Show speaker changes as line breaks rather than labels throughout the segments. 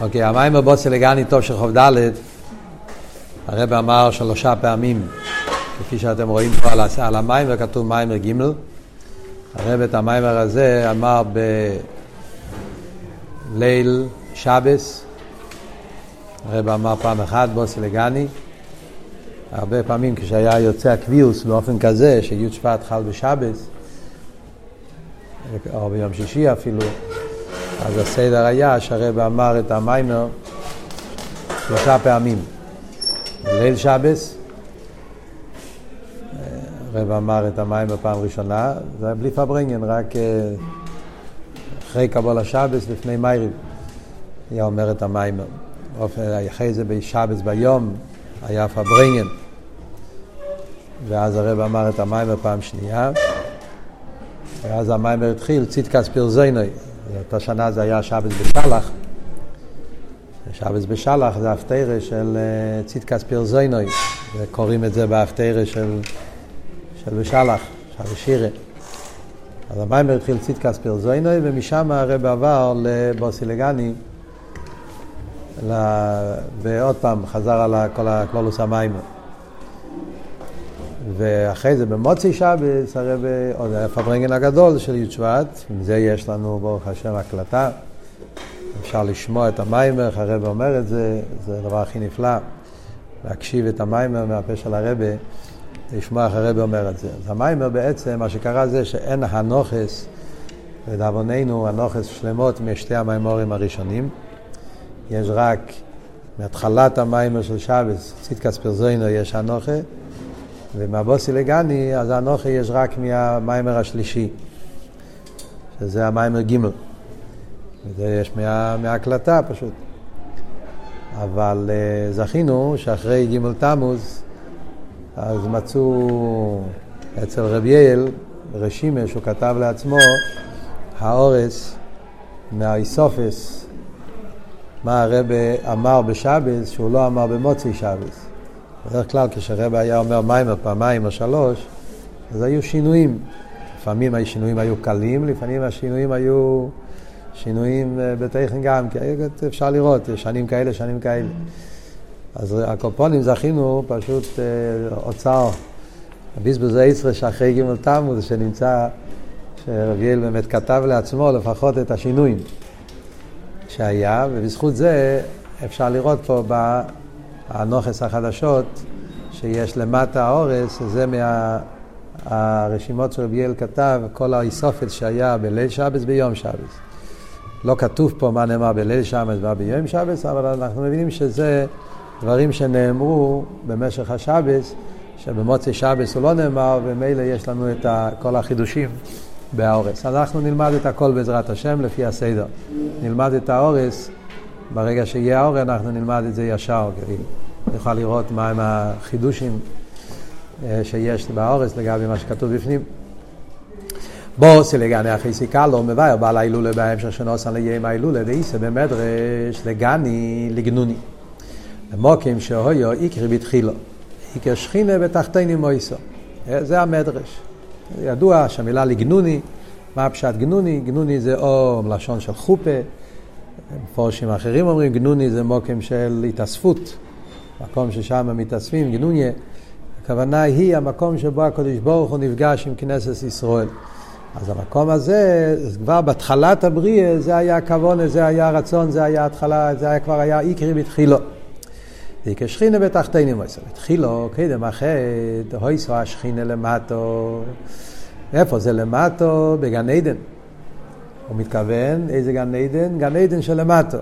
אוקיי, המים בבוסי לגני טוב של חוב ד', הרב אמר שלושה פעמים, כפי שאתם רואים פה על, המים, וכתוב מיימר ג', הרב את המיימר הזה אמר בליל שבס, הרב אמר פעם אחת בוסי לגני, הרבה פעמים כשהיה יוצא הקביוס באופן כזה שי' שבט חל בשבס, או ביום שישי אפילו, אז הסדר היה שהרבא אמר את המיימר שלושה פעמים. בליל שבס, הרבא אמר את המיימר פעם ראשונה, זה היה בלי פברנגן, רק אה, אחרי קבול השבס לפני מייריב היה אומר את המיימר. אחרי זה בשבס ביום היה פברנגן, ואז הרב אמר את המיימר פעם שנייה, ואז המיימר התחיל, ציטקס פרזיינוי, אותה שנה זה היה שבס בשלח. שבס בשלח זה הפטרה של אה, ציטקס פירזוינוי, וקוראים את זה בהפטרה של, של בשלח, שבס שירה. אז המיימר התחיל ציטקס פירזוינוי, ומשם הרב עבר לבוסילגני, ועוד פעם חזר על כל הכללות המאמר. ואחרי זה במוצאי שבת, הרבי, עוד היה פארבריינגען הגדול של י' שבט, עם זה יש לנו ברוך השם הקלטה. אפשר לשמוע את המאמר, הרבי אומר את זה, זה הדבר הכי נפלא, להקשיב את המאמר מהפה של הרבי, לשמוע איך הרבי אומר את זה. אז המאמר בעצם, מה שקרה זה שאין הנחות, לדאבוננו, הנחות שלמות משתי המאמרים הראשונים. יש רק מהתחלת המיימר של שבס, צדקס פרזוינו, יש הנוכה. ומהבוסי לגני, אז האנוכי יש רק מהמיימר השלישי, שזה המיימר ג' וזה יש מה, מההקלטה פשוט. אבל uh, זכינו שאחרי ג' תמוז, אז מצאו אצל רב יעל, רשימה, שהוא כתב לעצמו, האורס מהאיסופס, מה הרב אמר בשבס, שהוא לא אמר במוצאי שבס. בדרך כלל כשהרבא היה אומר מיימר פעמיים או שלוש, אז היו שינויים. לפעמים השינויים היו קלים, לפעמים השינויים היו שינויים אה, בטכן גם, כי אפשר לראות, שנים כאלה, שנים כאלה. אז הקופונים זכינו פשוט אה, אוצר, הביסבוז היצרה שאחרי ג' תמוז, שנמצא, שרביאל באמת כתב לעצמו לפחות את השינויים שהיה, ובזכות זה אפשר לראות פה הנוכס החדשות שיש למטה האורס, זה מהרשימות שרבי כתב, כל האיסופת שהיה בליל שבס ביום שבס. לא כתוב פה מה נאמר בליל שבס ומה ביום שבס, אבל אנחנו מבינים שזה דברים שנאמרו במשך השבס, שבמוצאי שבס הוא לא נאמר, ומילא יש לנו את כל החידושים באורס. אנחנו נלמד את הכל בעזרת השם לפי הסדר. נלמד את האורס ברגע שיהיה האור אנחנו נלמד את זה ישר, כאילו. נוכל לראות מהם החידושים אה, שיש באורס לגבי מה שכתוב בפנים. בו סלגני אחי סיכלו מבאר בעל ההילולה בהמשך שנוסן ליום ההילולה דאיסה במדרש לגני לגנוני. למוקים שהויו איקרי בתחילו. איקר שכינה בתחתיני מויסו. אה, זה המדרש. ידוע שהמילה לגנוני, מה הפשט גנוני? גנוני זה או לשון של חופה, מפורשים אחרים אומרים גנוני זה מוקם של התאספות, מקום ששם מתאספים, גנוניה. הכוונה היא המקום שבו הקדוש ברוך הוא נפגש עם כנסת ישראל. אז המקום הזה, כבר בהתחלת הבריאה, זה היה הכוונה, זה היה הרצון, זה היה התחלה, זה היה כבר היה איקרי בתחילו. איקר שכינה בתחתינו מויסו. בתחילו, קדם אחת, הויסו השכינה למטו. איפה זה למטו? בגן עדן. הוא מתכוון, איזה גן עדן? גן עדן שלמטו.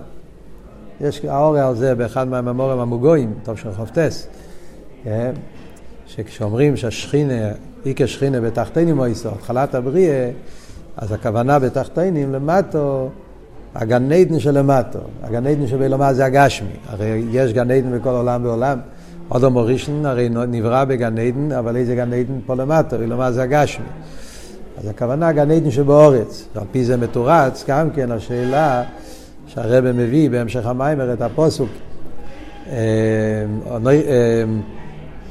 יש האוריה על זה באחד מהממורים המוגויים, טוב של חופטס, כן? שכשאומרים שהשכינה, איקר שכינה בתחתינים מויסו, התחלת הבריאה, אז הכוונה בתחתינים למטו, הגן עדן שלמטו. הגן עדן שבלומר זה הגשמי. הרי יש גן עדן בכל עולם ועולם. אודו מורישן הרי נברא בגן עדן, אבל איזה גן עדן פה למטו, ולומר זה הגשמי. אז הכוונה גן עדן שבאורץ, ועל פי זה מתורץ גם כן השאלה שהרבא מביא בהמשך המיימר את הפוסוק אה, אה,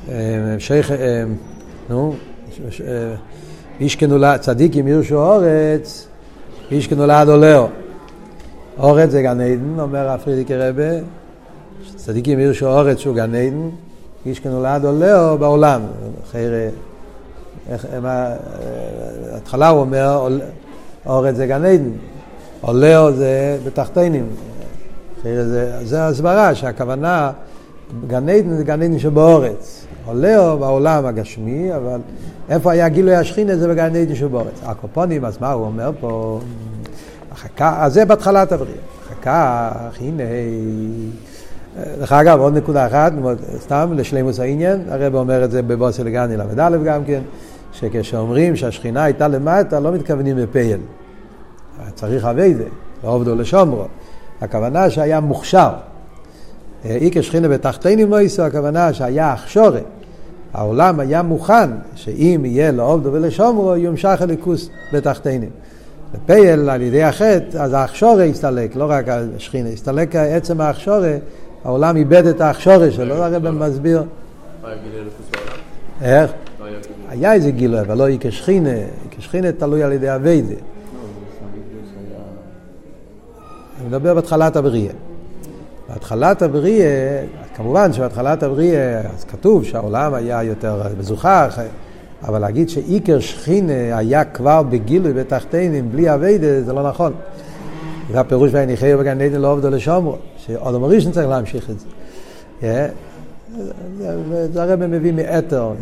אה, שייך, נו, איש כנולד, צדיק אם ירשו אורץ, איש כנולד עולהו. אורץ זה גן עדן, אומר הפרידיקי רבה, צדיקים ירשו אורץ שהוא גן עדן, איש כנולד עולהו בעולם. אחרי, איך, מה, התחלה הוא אומר, אורץ זה גן עדן, עולהו זה בתחתינים. זה, זה הסברה שהכוונה, גן עדן זה גן עדן שבאורץ. עולהו בעולם הגשמי, אבל איפה היה גילוי השכינה זה בגן עדן שבאורץ. הקופונים, אז מה הוא אומר פה? כך, אז זה בהתחלת הבריאה. אחר כך, הנה... דרך אגב, עוד נקודה אחת, סתם לשלימוס העניין, הרב אומר את זה בבוסי לגני ל"א גם כן, שכשאומרים שהשכינה הייתה למטה, לא מתכוונים בפייל. צריך אביידה, לא עובדו לשומרו. הכוונה שהיה מוכשר. איקר שכינה בתחתינים לא יישאו, הכוונה שהיה הכשורת. העולם היה מוכן שאם יהיה לעובדו ולשומרו, יומשך הליכוס בתחתינים. בפייל, על ידי החטא, אז ההכשורה הסתלק, לא רק השכינה, הסתלק עצם ההכשורה, העולם איבד את ההכשורה שלו, הרב מסביר. איך? היה איזה גילוי, אבל לא כשכינה, כשכינה תלוי על ידי אביידה. אני מדבר בהתחלת הבריאה. בהתחלת הבריאה, כמובן שבהתחלת הבריאה, אז כתוב שהעולם היה יותר מזוכח, אבל להגיד שאיקר שכינה היה כבר בגילוי בתחתינים בלי אביידה, זה לא נכון. זה הפירוש והניחי בגן עדן לא עובדו לשומרו, שאודום הראשון צריך להמשיך את זה. זה הרב מביא מאתר,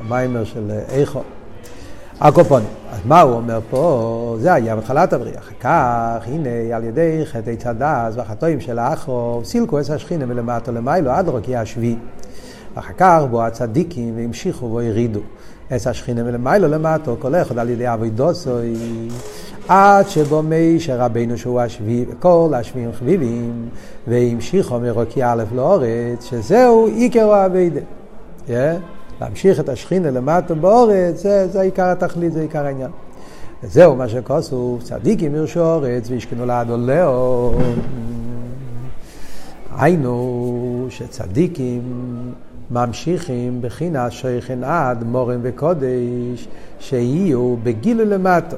המיימר של איכו. הקופונים. אז מה הוא אומר פה? זה היה בתחילת הבריאה. אחר כך, הנה, על ידי חטא עץ הדס והחטאים של האחרו, סילקו עץ השכינה מלמטה למיילו עד לרוקיע השביעי. אחר כך בואו הצדיקים והמשיכו והורידו. עץ השכינה מלמיילו למטה, כל אחד על ידי אבידוסוי. עד שבו מי שרבנו שהוא השביעי, כל השביעים חביבים, והמשיכו מרוקיע א' לאורץ, שזהו עיקר האבידה. Yeah. להמשיך את השכינה למטה באורץ, זה, זה עיקר התכלית, זה עיקר העניין. וזהו מה שכוסוף, צדיקים ירשו אורץ וישכנו לעד עולהו. היינו שצדיקים ממשיכים בחינה שייכן עד מורם וקודש, שיהיו בגילו למטה.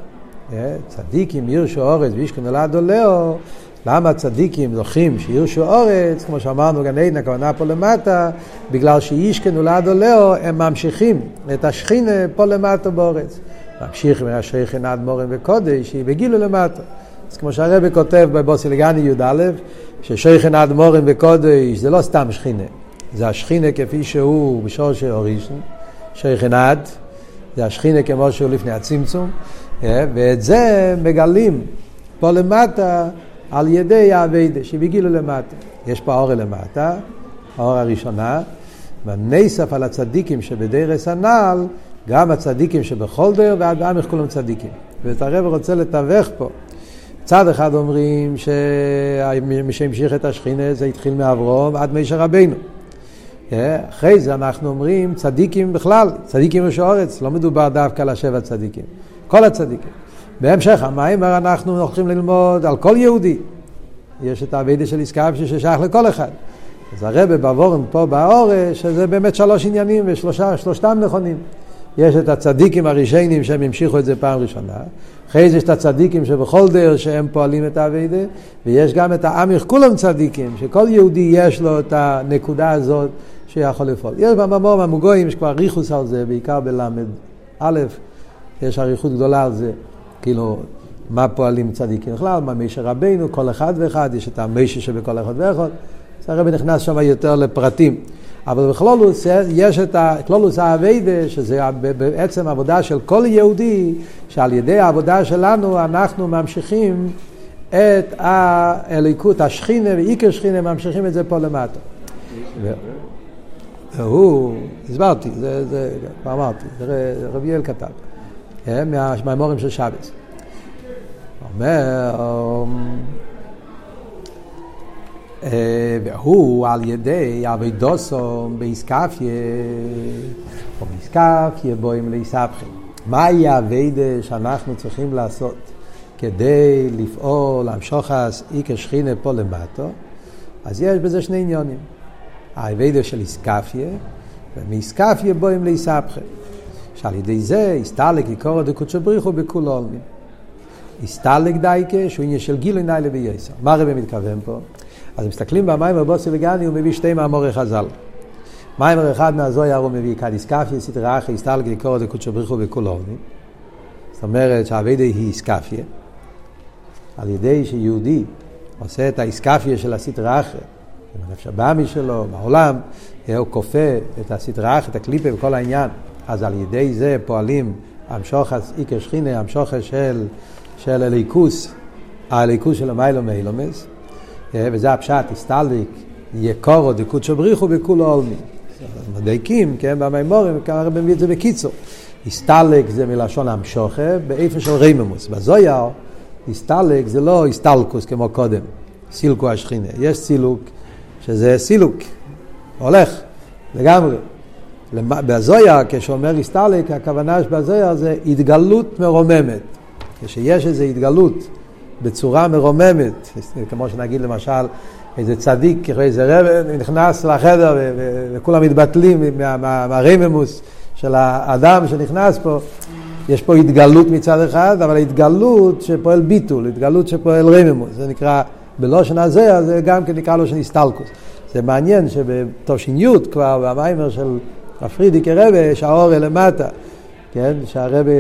צדיקים ירשו אורץ וישכנו לעד עולהו. למה צדיקים זוכים שירשו אורץ, כמו שאמרנו גן עדן, הכוונה פה למטה, בגלל שישכנו לעד עולהו, הם ממשיכים את השכינה פה למטה באורץ. ממשיכים מהשכינה עד מורם וקודש, שהיא בגילו למטה. אז כמו שהרבא כותב בבוסילגני י"א, ששכינה עד מורם וקודש זה לא סתם שכינה, זה השכינה כפי שהוא בשור של אורישן, שכינה עד, זה השכינה כמו שהוא לפני הצמצום, אה, ואת זה מגלים פה למטה על ידי האביידה שבגילו למטה. יש פה האור למטה, האור הראשונה, ונסף על הצדיקים שבדרס הנ"ל, גם הצדיקים שבכל דר ועד עמך כולם צדיקים. ואת הרב רוצה לתווך פה. צד אחד אומרים שמי שהמשיך את השכינה זה התחיל מאברום עד מישר רבינו. אחרי זה אנחנו אומרים צדיקים בכלל, צדיקים ראש הארץ, לא מדובר דווקא על השבע צדיקים, כל הצדיקים. בהמשך המיימר אנחנו הולכים ללמוד על כל יהודי. יש את האביידה של איסקאפשי ששייך לכל אחד. אז הרבה בעבורם פה באורש, שזה באמת שלוש עניינים ושלושתם נכונים. יש את הצדיקים הראשונים שהם המשיכו את זה פעם ראשונה, אחרי זה יש את הצדיקים שבכל דרך שהם פועלים את האביידה, ויש גם את האמיך כולם צדיקים, שכל יהודי יש לו את הנקודה הזאת שיכול לפעול. יש בממור מהמוגויים, יש כבר אריכוס על זה, בעיקר בלמד א', יש אריכות גדולה על זה. כאילו, מה פועלים צדיקים בכלל, מה מישר רבינו, כל אחד ואחד, יש את המישר שבכל אחד ואחד. אז הרבי נכנס שם יותר לפרטים. אבל בכלולוס יש את הכלולוס האביידה, שזה בעצם עבודה של כל יהודי, שעל ידי העבודה שלנו אנחנו ממשיכים את האליקות, השכינה ואיקר שכינה, ממשיכים את זה פה למטה. והוא, הסברתי, זה, זה, כבר אמרתי, זה רבי אל כתב. אה, מהמורים של שבס. אומר, אה, והוא על ידי אבידוסו באיסקפיה, או באיסקפיה בואים להיסבכם. מהי האביידה שאנחנו צריכים לעשות כדי לפעול, להמשוך איקר שכינה פה למטו? אז יש בזה שני עניונים. האביידה של איסקפיה, ומאיסקפיה בואים להיסבכם. שעל ידי זה הסתלק עיקור דקודשו בריחו בכול עולמים. הסתלק דייקה, שהוא עניין של גילוי ניילה בייסר. מה הרב מתכוון פה? אז מסתכלים במים בבוסי וגני, הוא מביא שתי מאמורי חז"ל. מיימר אחד מהזויר הוא מביא קדיס קפיה, סטרא אחי, הסתלק לקרוא דקודשו בריחו בכל אורני. זאת אומרת שהאביידה היא איסקפיה. על ידי שיהודי עושה את האיסקפיה של הסטרא אחי, עם הנפש הבאמי שלו, בעולם, הוא כופה את הסטרא אחי, את הקליפה וכל העניין. אז על ידי זה פועלים המשוחס איקר שכינה, המשוחס של, של הליכוס, הליכוס של המיילו מאילומס, וזה הפשט, הסתלק, יקורו דקודשו בריחו בכולו עולמי. מדייקים, כן, במימורים, הרבה מביא את זה בקיצור. הסתלק זה מלשון המשוכה, באיפה של ריממוס. בזויר, הסתלק זה לא הסתלקוס כמו קודם, סילקו השכינה. יש סילוק, שזה סילוק, הולך, לגמרי. בזויר, כשאומר הסתלק, הכוונה בזויר זה התגלות מרוממת. כשיש איזו התגלות בצורה מרוממת, כמו שנגיד למשל, איזה צדיק, איזה רב נכנס לחדר וכולם מתבטלים מהרממוס של האדם שנכנס פה. יש פה התגלות מצד אחד, אבל התגלות שפועל ביטול, התגלות שפועל רממוס. זה נקרא, בלושן הזה, זה גם כן נקרא לושן הסטלקוס. זה מעניין שבתוש"י כבר, במיימר של הפרידיק הרבה, יש האורל למטה, כן? שהרבה,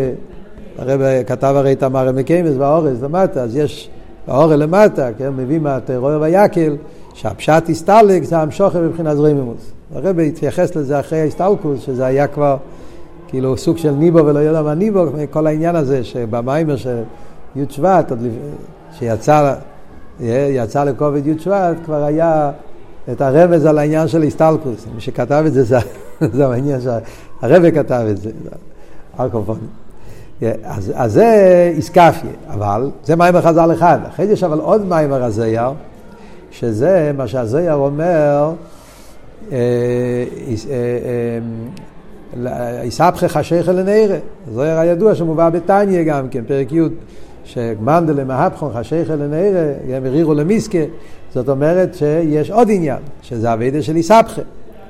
הרבה כתב הרי את המראה מקיימס והאורז למטה, אז יש האורל למטה, כן? מביא מהטרור ויקל, שהפשט הסתלק זה המשוכר מבחינת זרימימוס. הרבי התייחס לזה אחרי ההסתלקוס, שזה היה כבר כאילו סוג של ניבו ולא יודע מה ניבו, כל העניין הזה שבמיימר של י' שבט, שיצא יצא לכובד י' שבט, כבר היה את הרמז על העניין של הסתלקוס. מי שכתב את זה, זה, זה העניין שהרבי כתב את זה, ארקופונים. אז, אז זה איסקפיה, אבל זה מיימר חז"ל אחד. אחרי זה יש אבל עוד מיימר הזייר, שזה מה שהזייר אומר, איסבכה חשיכה לנערה. זוהר הידוע שמובא בתניא גם כן, פרק י', שמנדלה מהפכון חשיכה לנערה, גם הרירו למיסקה. זאת אומרת שיש עוד עניין, שזה אביידה של איסבכה.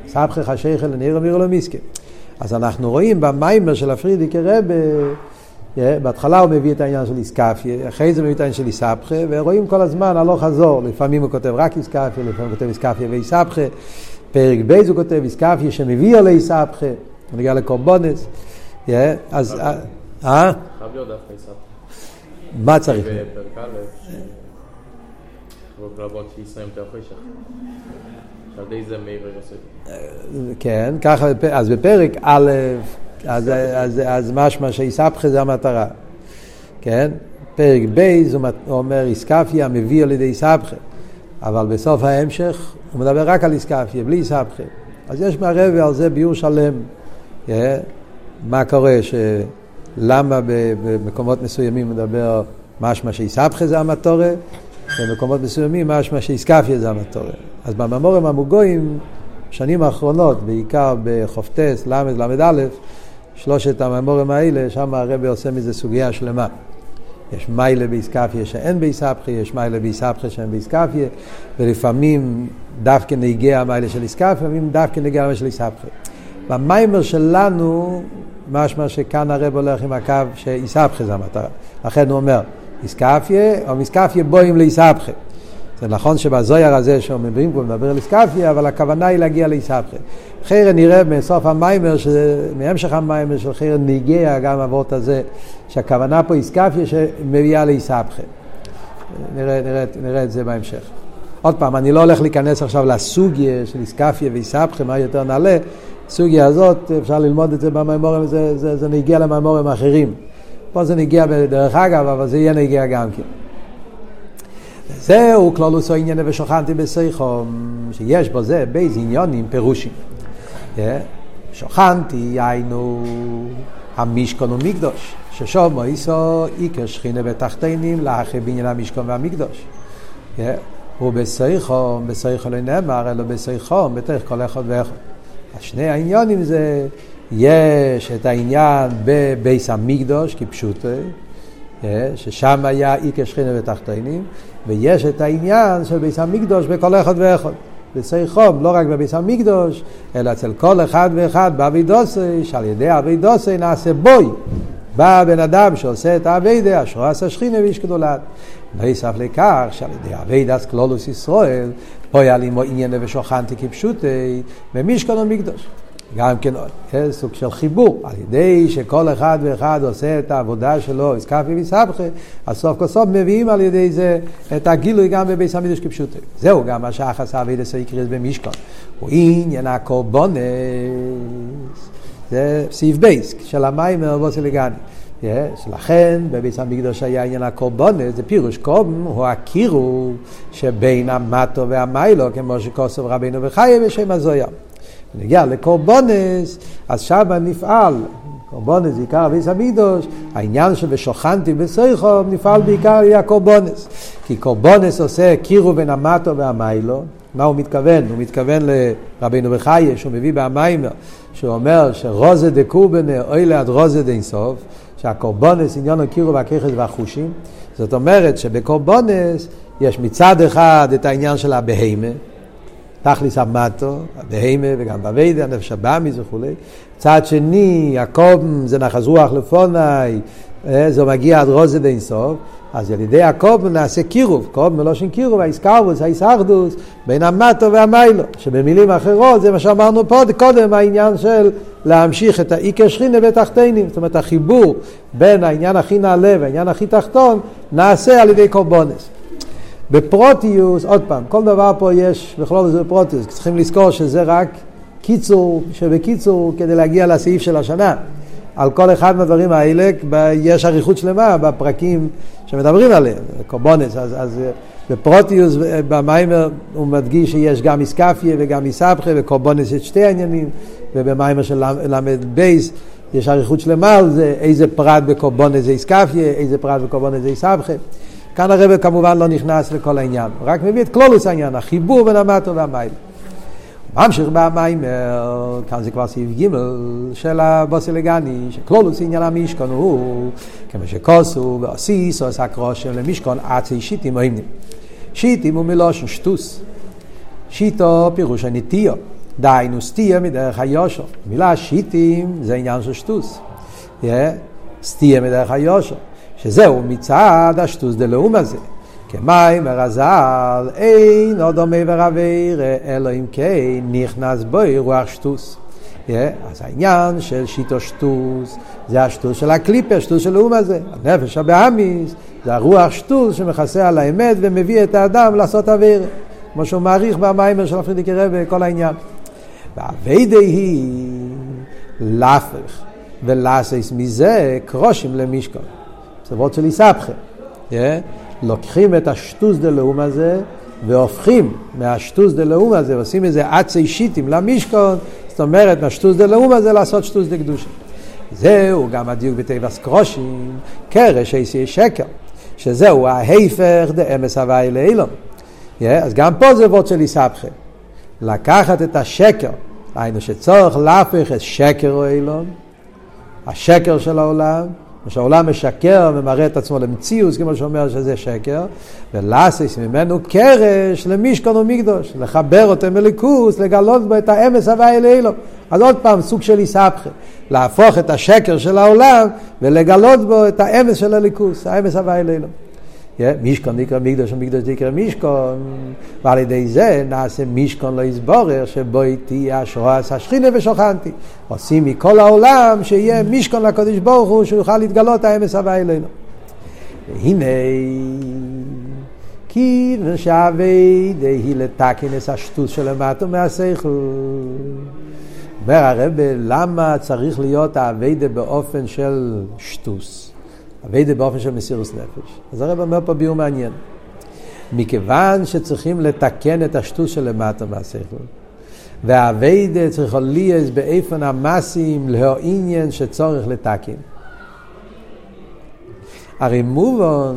איסבכה חשיכה לנערה ומירו למיסקה. אז אנחנו רואים במיימר של הפרידיקי רבה, בהתחלה הוא מביא את העניין של איסקפיה, אחרי זה מביא את העניין של איסבכה, ורואים כל הזמן הלוך חזור, לפעמים הוא כותב רק איסקפיה, לפעמים הוא כותב איסקפיה ואיסבכה, פרק ב' הוא כותב איסקפיה שמביא על איסבכה, הוא נגיע לקורבונס, אז... אה?
להיות דווקא איסבכה.
מה צריך?
בפרק א', רבות שישראל ידי זה מאיר יוסף.
כן, ככה, אז בפרק א', אז, משמע שאיסבכה זה המטרה, כן? פרק ב' הוא אומר איסקפיה מביא על ידי איסבכה, אבל בסוף ההמשך הוא מדבר רק על איסקפיה, בלי איסבכה. אז יש מהרבה על זה ביור שלם, yeah, מה קורה, למה במקומות מסוימים מדבר משמע שאיסבכה זה המטורה, ובמקומות מסוימים משמע שאיסקפיה זה המטורה. אז בממורים המוגויים, שנים האחרונות, בעיקר בחופטס, ל', ל"א, שלושת הממורים האלה, שם הרבי עושה מזה סוגיה שלמה. יש מיילה באיסקפיה שאין באיסבכה, יש מיילה באיסבכה שאין באיסקפיה, ולפעמים דווקא נגיע המיילה של איסקפיה, לפעמים דווקא נגיע המיילה של איסבכה. במיימר שלנו, משמע שכאן הרב הולך עם הקו שאיסבכה זה המטרה. לכן הוא אומר, איסקפיה, או איסקפיה בואים לאיסבכה. זה נכון שבזויר הזה שאומרים פה מדבר על איסקפיה, אבל הכוונה היא להגיע לאיסבכה. חרן נראה בסוף המיימר, מהמשך המיימר של חרן ניגע גם אבות הזה, שהכוונה פה איסקפיה שמביאה לאיסבכה. נראה, נראה, נראה את זה בהמשך. עוד פעם, אני לא הולך להיכנס עכשיו לסוגיה של איסקפיה ואיסבכה, מה יותר נעלה. הסוגיה הזאת, אפשר ללמוד את זה במיימורים, זה, זה, זה נגיע למיימורים האחרים. פה זה נגיע בדרך אגב, אבל זה יהיה נגיע גם כן. זהו כלולוס או ענייני ושוכנתי בסייחו, שיש בו זה בייז עניונים פירושים. שוכנתי, היינו המשכון ומקדוש, ששום איסו עיקר שכינה בתחתינים לאחרי בניין המשכון והמקדוש. ובסייחו, בסייחו לא נאמר, אלא בסייחו, בתוך כל אחד ואחד. שני העניונים זה, יש את העניין בבייס המקדוש, כפשוטו, ששם היה עיקר שכינה בתחתינים, ויש את העניין של בייס המקדוש בכל אחד ואחד. בסייחום, לא רק בביס המקדוש, אלא אצל כל אחד ואחד באבידוסי, שעל ידי אבידוסי נעשה בוי. בא בן אדם שעושה את האביידה, אשרו עשה שכינה ואיש כדולת. לא יסף לכך שעל ידי אביידס כלולוס ישראל, פועל עמו ענייני ושוכנתי כפשוטי, במשכון המקדוש. גם כן כן, סוג של חיבור, על ידי שכל אחד ואחד עושה את העבודה שלו, איסקפי ויסבכה, אז סוף כל סוף מביאים על ידי זה את הגילוי גם בביס המידוש כפשוטי. זהו גם מה שאחס אבידס היקריס במשכון. הוא עניין הקורבונס, זה סעיף בייס של המים מרבוס אלגני. לכן בביס המקדוש היה עניין הקורבונס, זה פירוש קורבן הוא הקירו שבין המטו והמיילו, כמו שכוסף רבינו וחיה בשם הזויה. נגיע לקורבונס, אז שם נפעל, קורבונס עיקר אביס המקדוש, העניין של ושוכנתי בסייחו נפעל בעיקר על הקורבונס. כי קורבונס עושה קירו בין המטו והמיילו, מה הוא מתכוון? הוא מתכוון לרבינו בחייה, שהוא מביא במיימר, שהוא אומר שרוזה דקורבנה אוי ליד רוזה דאינסוף, שהקורבונס עניין הקירו והככס והחושים. זאת אומרת שבקורבונס יש מצד אחד את העניין של הבהמה, תכליס המטו, הבהמה וגם בווידה, הנפש הבאמיס וכולי. צד שני, הקובם זה נחז רוח לפונאי, אה, זה מגיע עד רוזד אינסוף, אז על ידי הקובם נעשה קירוב, קובם מלושן קירוב, האיסקרבוס, האיסאחדוס, בין המטו והמיילו, שבמילים אחרות זה מה שאמרנו פה קודם, העניין של להמשיך את האיקר שכינה בתחתינים, זאת אומרת החיבור בין העניין הכי נעלה והעניין הכי תחתון, נעשה על ידי קורבונס. בפרוטיוס, עוד פעם, כל דבר פה יש, בכלול זה בפרוטיוס, צריכים לזכור שזה רק קיצור שבקיצור כדי להגיע לסעיף של השנה. על כל אחד מהדברים האלה יש אריכות שלמה בפרקים שמדברים עליהם, קרבנות, אז, אז בפרטיות במאמר הוא מדגיש שיש גם אתכפיא וגם אתהפכא וקרבנות יש שתי העניינים ובמאמר של ל"ב יש אריכות שלמה על זה, איזה פרט בקרבנות זה אתכפיא, איזה פרט בקרבנות זה אתהפכא. כאן הרב כמובן לא נכנס לכל העניין, רק מביא את כללות העניין, החיבור בין המטו והמים. ממשיך במים, כאן זה כבר סעיף ג' של הבוסילגני, שכלולוס עניין המשכון הוא, כמו שכוסו ועשיס או עשה קרושם למשכון עצי שיטים או אימנים. שיטים הוא מלושן שטוס. שיטו פירוש הנטיו, דהיינו סטיה מדרך היושר. מילה שיטים זה עניין של שטוס. סטיה מדרך היושר. שזהו מצד השטוס דלאום הזה. כמים הרזל אין עוד עומר אוויר אלא אם כן נכנס בו רוח שטוס. Yeah, אז העניין של שיטו שטוס זה השטוס של הקליפר, שטוס של האום הזה. הנפש הבאמיס זה הרוח שטוס שמכסה על האמת ומביא את האדם לעשות אוויר. כמו שהוא מעריך במיימר של הפרידיקי רבי, כל העניין. והאביידה היא להפך ולעשס מזה קרושים למשכון. סברות של איסבכה. Yeah? לוקחים את השטוס דלאום הזה והופכים מהשטוס דלאום הזה ועושים איזה עצי שיטים למשכון, זאת אומרת מהשטוס דלאום הזה לעשות שטוס דקדושה. זהו גם הדיוק בטבע סקרושים, קרש איסי שקר, שזהו ההיפך דאמס הוואי לאילום. Yeah? אז גם פה זה וורד של איסבכה. לקחת את השקר, היינו שצורך להפך את שקר או אילון, השקר של העולם, שהעולם משקר ומראה את עצמו למציאות, כמו שאומר שזה שקר, ולאסס ממנו קרש למשכון ומקדוש, לחבר אותו עם הליכוס, לגלות בו את האמס הוואי אלילו. אז עוד פעם, סוג של איסבכה, להפוך את השקר של העולם ולגלות בו את האמס של הליכוס, האמס הוואי אלילו. מישכון נקרא מקדוש ומקדוש נקרא מישכון ועל ידי זה נעשה מישכון לא יסבורר שבו איתי השרועס השכינה ושוכנתי עושים מכל העולם שיהיה מישכון לקודש ברוך הוא שיוכל להתגלות האמס הבא אלינו והנה כי נשאבי דהי לתקינס השטוס שלמטו מהשכל אומר הרב למה צריך להיות האביידה באופן של שטוס אביידה באופן של מסירוס נפש. אז הרב אומר פה ביור מעניין. מכיוון שצריכים לתקן את השטוס של למטה מהשכל, והאביידה צריכה ליאס באיפן המסים לעניין שצורך לתקן. הרי מובן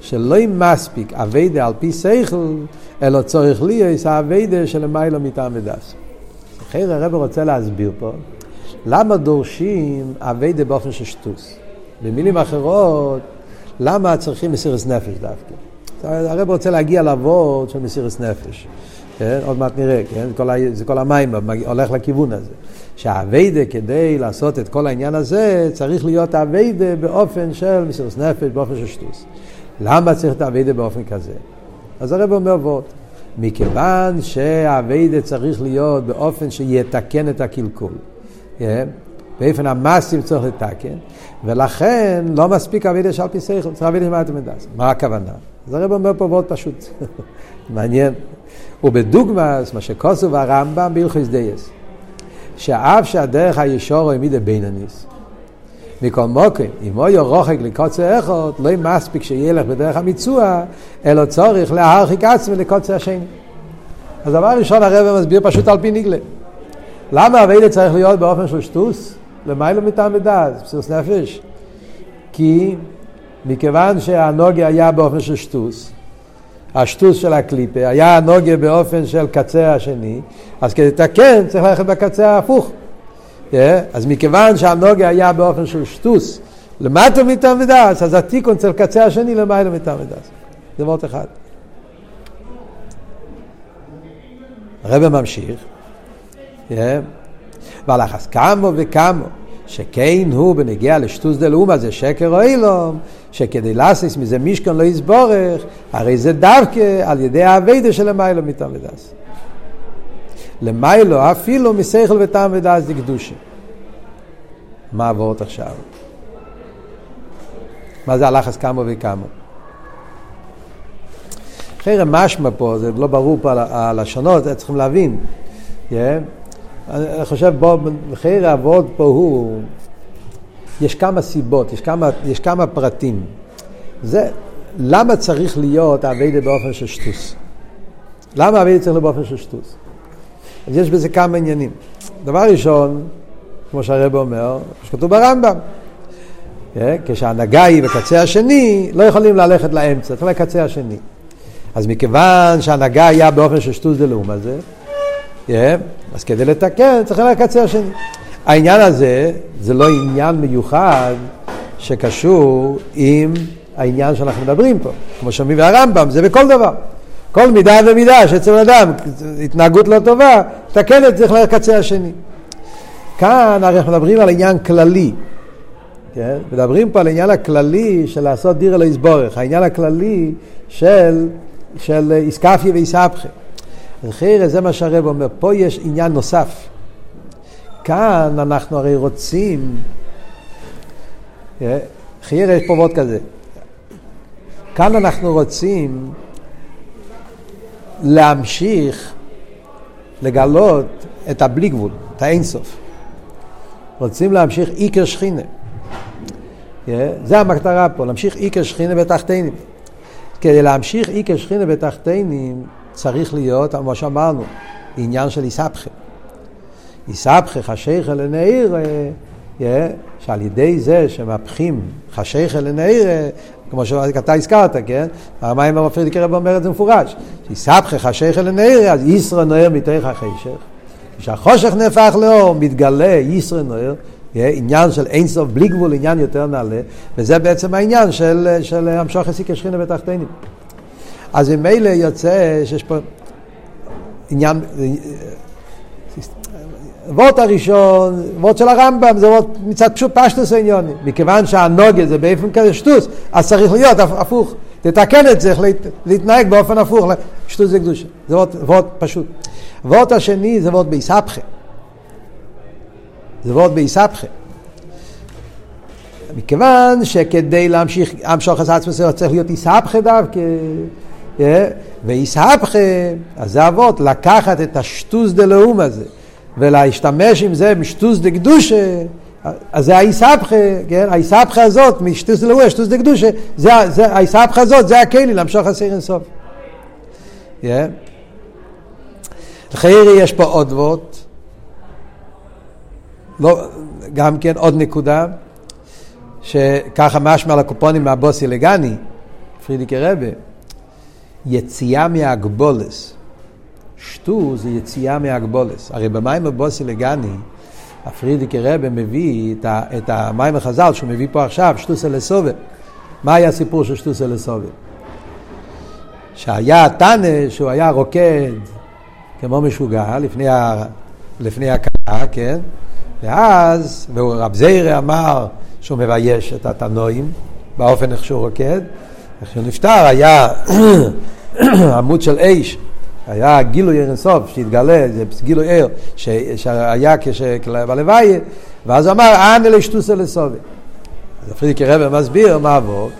שלא מספיק אביידה על פי שכל, אלא צורך ליאס האביידה של למיילו מטעם ודס. אחרי הרב רוצה להסביר פה למה דורשים אביידה באופן של שטוס. במילים אחרות, למה צריכים מסירת נפש דווקא? הרב רוצה להגיע לאבות של מסירת נפש. כן? עוד מעט נראה, כן? כל ה... זה כל המים הולך לכיוון הזה. שהאביידה כדי לעשות את כל העניין הזה, צריך להיות אביידה באופן של מסירות נפש, באופן של שטוס. למה צריך את האביידה באופן כזה? אז הרב אומר וורט, מכיוון שהאביידה צריך להיות באופן שיתקן את הקלקול. כן? באופן המסים צריך לתקן, ולכן לא מספיק אביידה שעל פי שכל, צריך אביידה שמעת מדס. מה הכוונה? אז הרב אומר פה מאוד פשוט, מעניין. ובדוגמאס, מה שכוסו הרמב"ם בהלכוס דייס, שאף שהדרך הישור הוא מידי בינניס. מכל מוקר, אם הוא רוחק לקוצר אחד, לא מספיק שילך בדרך המיצוע, אלא צורך להרחיק עצמי לקוצר השני. אז דבר ראשון הרב מסביר פשוט על פי נגלה. למה הווידה צריך להיות באופן של שטוס? למה לא מטעם בדעת? בסירוס נפש. כי מכיוון שהנוגה היה באופן של שטוס, השטוס של הקליפה, היה הנוגה באופן של קצה השני, אז כדי לתקן צריך ללכת בקצה ההפוך. Yeah, אז מכיוון שהנוגה היה באופן של שטוס, למטה מטעם ודס, אז התיקון צריך קצה השני למעלה מטעם ודס. זה מאוד אחד. הרב ממשיך, yeah, והלחס כמו וכמו שכן הוא בנגיע לשטוס דלאומה זה שקר או אילום, שכדי להסיס מזה מישכון לא יסבורך, הרי זה דווקא על ידי האביידה של המיילו מטעם ודס. למיילו אפילו משכל וטעם ודס דקדושה. מה עבורת עכשיו? מה זה הלחץ כמה וכמה? חרם משמע פה, זה לא ברור פה על הלשונות, צריכים להבין. Yeah. אני חושב, בוא, חייר העבוד פה הוא, יש כמה סיבות, יש כמה, יש כמה פרטים. זה, למה צריך להיות אביידה באופן של שטוס? למה אביידה צריך להיות באופן של שטוס? אז יש בזה כמה עניינים. דבר ראשון, כמו שהרב אומר, שכתוב ברמב"ם, אה, כשההנהגה היא בקצה השני, לא יכולים ללכת לאמצע, צריך לקצה השני. אז מכיוון שההנהגה היה באופן של שטוס דלאום הזה, אה, אז כדי לתקן צריך לקצה השני. העניין הזה זה לא עניין מיוחד שקשור עם העניין שאנחנו מדברים פה. כמו שאומרים הרמב"ם, זה בכל דבר. כל מידה ומידה שאצל אדם התנהגות לא טובה, תקן את זה לקצה השני. כאן הרי אנחנו מדברים על עניין כללי. כן? מדברים פה על העניין הכללי של לעשות דירה לא יסבורך, העניין הכללי של, של איסקפיה ואיסבכה. וחרא זה מה שהרב אומר, פה יש עניין נוסף. כאן אנחנו הרי רוצים, אה, חיירה יש פה עוד כזה, כאן אנחנו רוצים להמשיך לגלות את הבלי גבול, את האינסוף. רוצים להמשיך איקר שכינה. אה, זה המטרה פה, להמשיך איקר שכינה בתחתינים. כדי להמשיך איקר שכינה בתחתינים צריך להיות, כמו שאמרנו, עניין של איסבכה. איסבכה חשיכה לנעיר, אה, שעל ידי זה שמפחים חשיכה לנעיר, כמו שאתה הזכרת, כן? המים המפריד קרב אומר את זה מפורש. איסבכה חשיכה לנעיר, אז ישרו נוער מתוך החשך. כשהחושך נהפך לאור, מתגלה ישרו נוער, עניין של אין סוף, בלי גבול, עניין יותר נעלה, וזה בעצם העניין של, המשוך הסיקה שכינה בתחתינים. אז ממילא יוצא שיש פה עניין, וורט הראשון, וורט של הרמב"ם, זה וורט מצד פשוט פשטוס העניוני. מכיוון שהנוגה זה באופן כזה שטוס, אז צריך להיות הפוך. תתקן את זה, להתנהג באופן הפוך. שטוס זה קדושה. זה וורט, פשוט. וורט השני זה וורט באיסבכה. זה וורט באיסבכה. מכיוון שכדי להמשיך, המשוך את עצמו צריך להיות איסבכה דווקא. ואיסהפכה, אז זה אבות, לקחת את השטוס דלאום הזה ולהשתמש עם זה משטוס דקדושה, אז זה האיסהפכה, כן? האיסהפכה הזאת, משטוס דלאום, שטוס דקדושה, זה, זה, האיסהפכה הזאת, זה הכלי להמשוך הסיר אינסוף. Yeah. לחיירי יש פה עוד וורט, לא, גם כן עוד נקודה, שככה משמע לקופונים מהבוסי לגני, פרידיקי רבה. יציאה מהגבולס. שטו זה יציאה מהגבולס. הרי במים הבוסי לגני, הפרידיקי רבה מביא את, ה, את המים החז"ל שהוא מביא פה עכשיו, שטוסה לסובה. מה היה הסיפור של שטוסה לסובה? שהיה תנא שהוא היה רוקד כמו משוגע, לפני, ה, לפני הקלה, כן? ואז, ורב זיירה אמר שהוא מבייש את התנועים באופן איך שהוא רוקד. שהוא נפטר היה עמוד של אש, היה גילוי ער אינסוף שהתגלה, זה גילוי ער שהיה בלוויה, ואז הוא אמר, אנא לשטוסה לסובי. אז פרידיקי רבי מסביר מה אבות.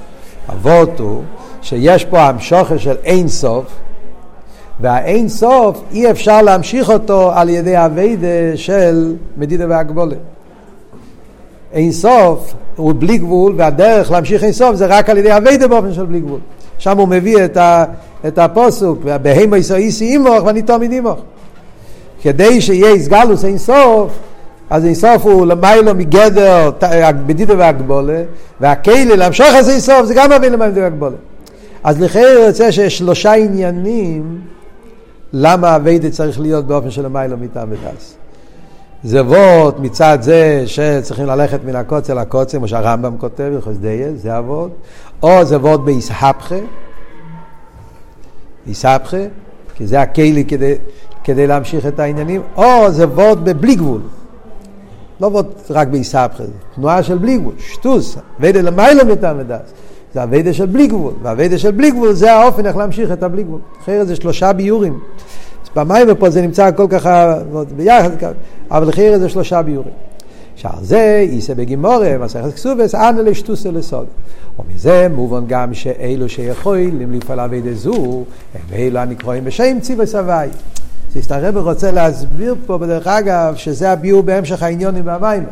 אבות הוא שיש פה המשוכר של אין סוף, והאין סוף אי אפשר להמשיך אותו על ידי אביידה של מדידה והגבולת. אין סוף הוא בלי גבול, והדרך להמשיך אין סוף זה רק על ידי אביידה באופן של בלי גבול. שם הוא מביא את, ה, את הפוסוק, בהמה איסי אימוך ואני תמיד אימוך. כדי שיהיה איסגלוס אין סוף, אז אין סוף הוא למיילו מגדר בדידה והגבולה, והכלי להמשוך את אין סוף זה גם מביא למיילו והגבולה. אז לכן יוצא שיש שלושה עניינים למה אביידה צריך להיות באופן של למיילו מטעם ודס. זה וורט מצד זה שצריכים ללכת מן הקוצר לקוצר, כמו שהרמב"ם כותב, חסדיה, זה הוורט, או זה וורט באיסהפכה, איסהפכה, כי זה הכלי כדי, כדי להמשיך את העניינים, או זה וורט בבלי גבול. לא וורט רק באיסהפכה, תנועה של בלי גבול, שטוס, אביידה למיילו מטעם ודס. זה אביידה של בלי גבול, ואביידה של בלי גבול זה האופן איך להמשיך את הבלי גבול. אחרת זה שלושה ביורים. במים ופה זה נמצא כל כך ביחד, אבל חייר זה שלושה ביורים. שער זה יישא בגימורה, מסכת כסובס, אנא לשטוסה לסוד. ומזה מובן גם שאלו שיכולים לפעול אבי זו, הם אלו הנקראים בשם ציווי סבי. הרב רוצה להסביר פה, בדרך אגב, שזה הביור בהמשך העניונים במים.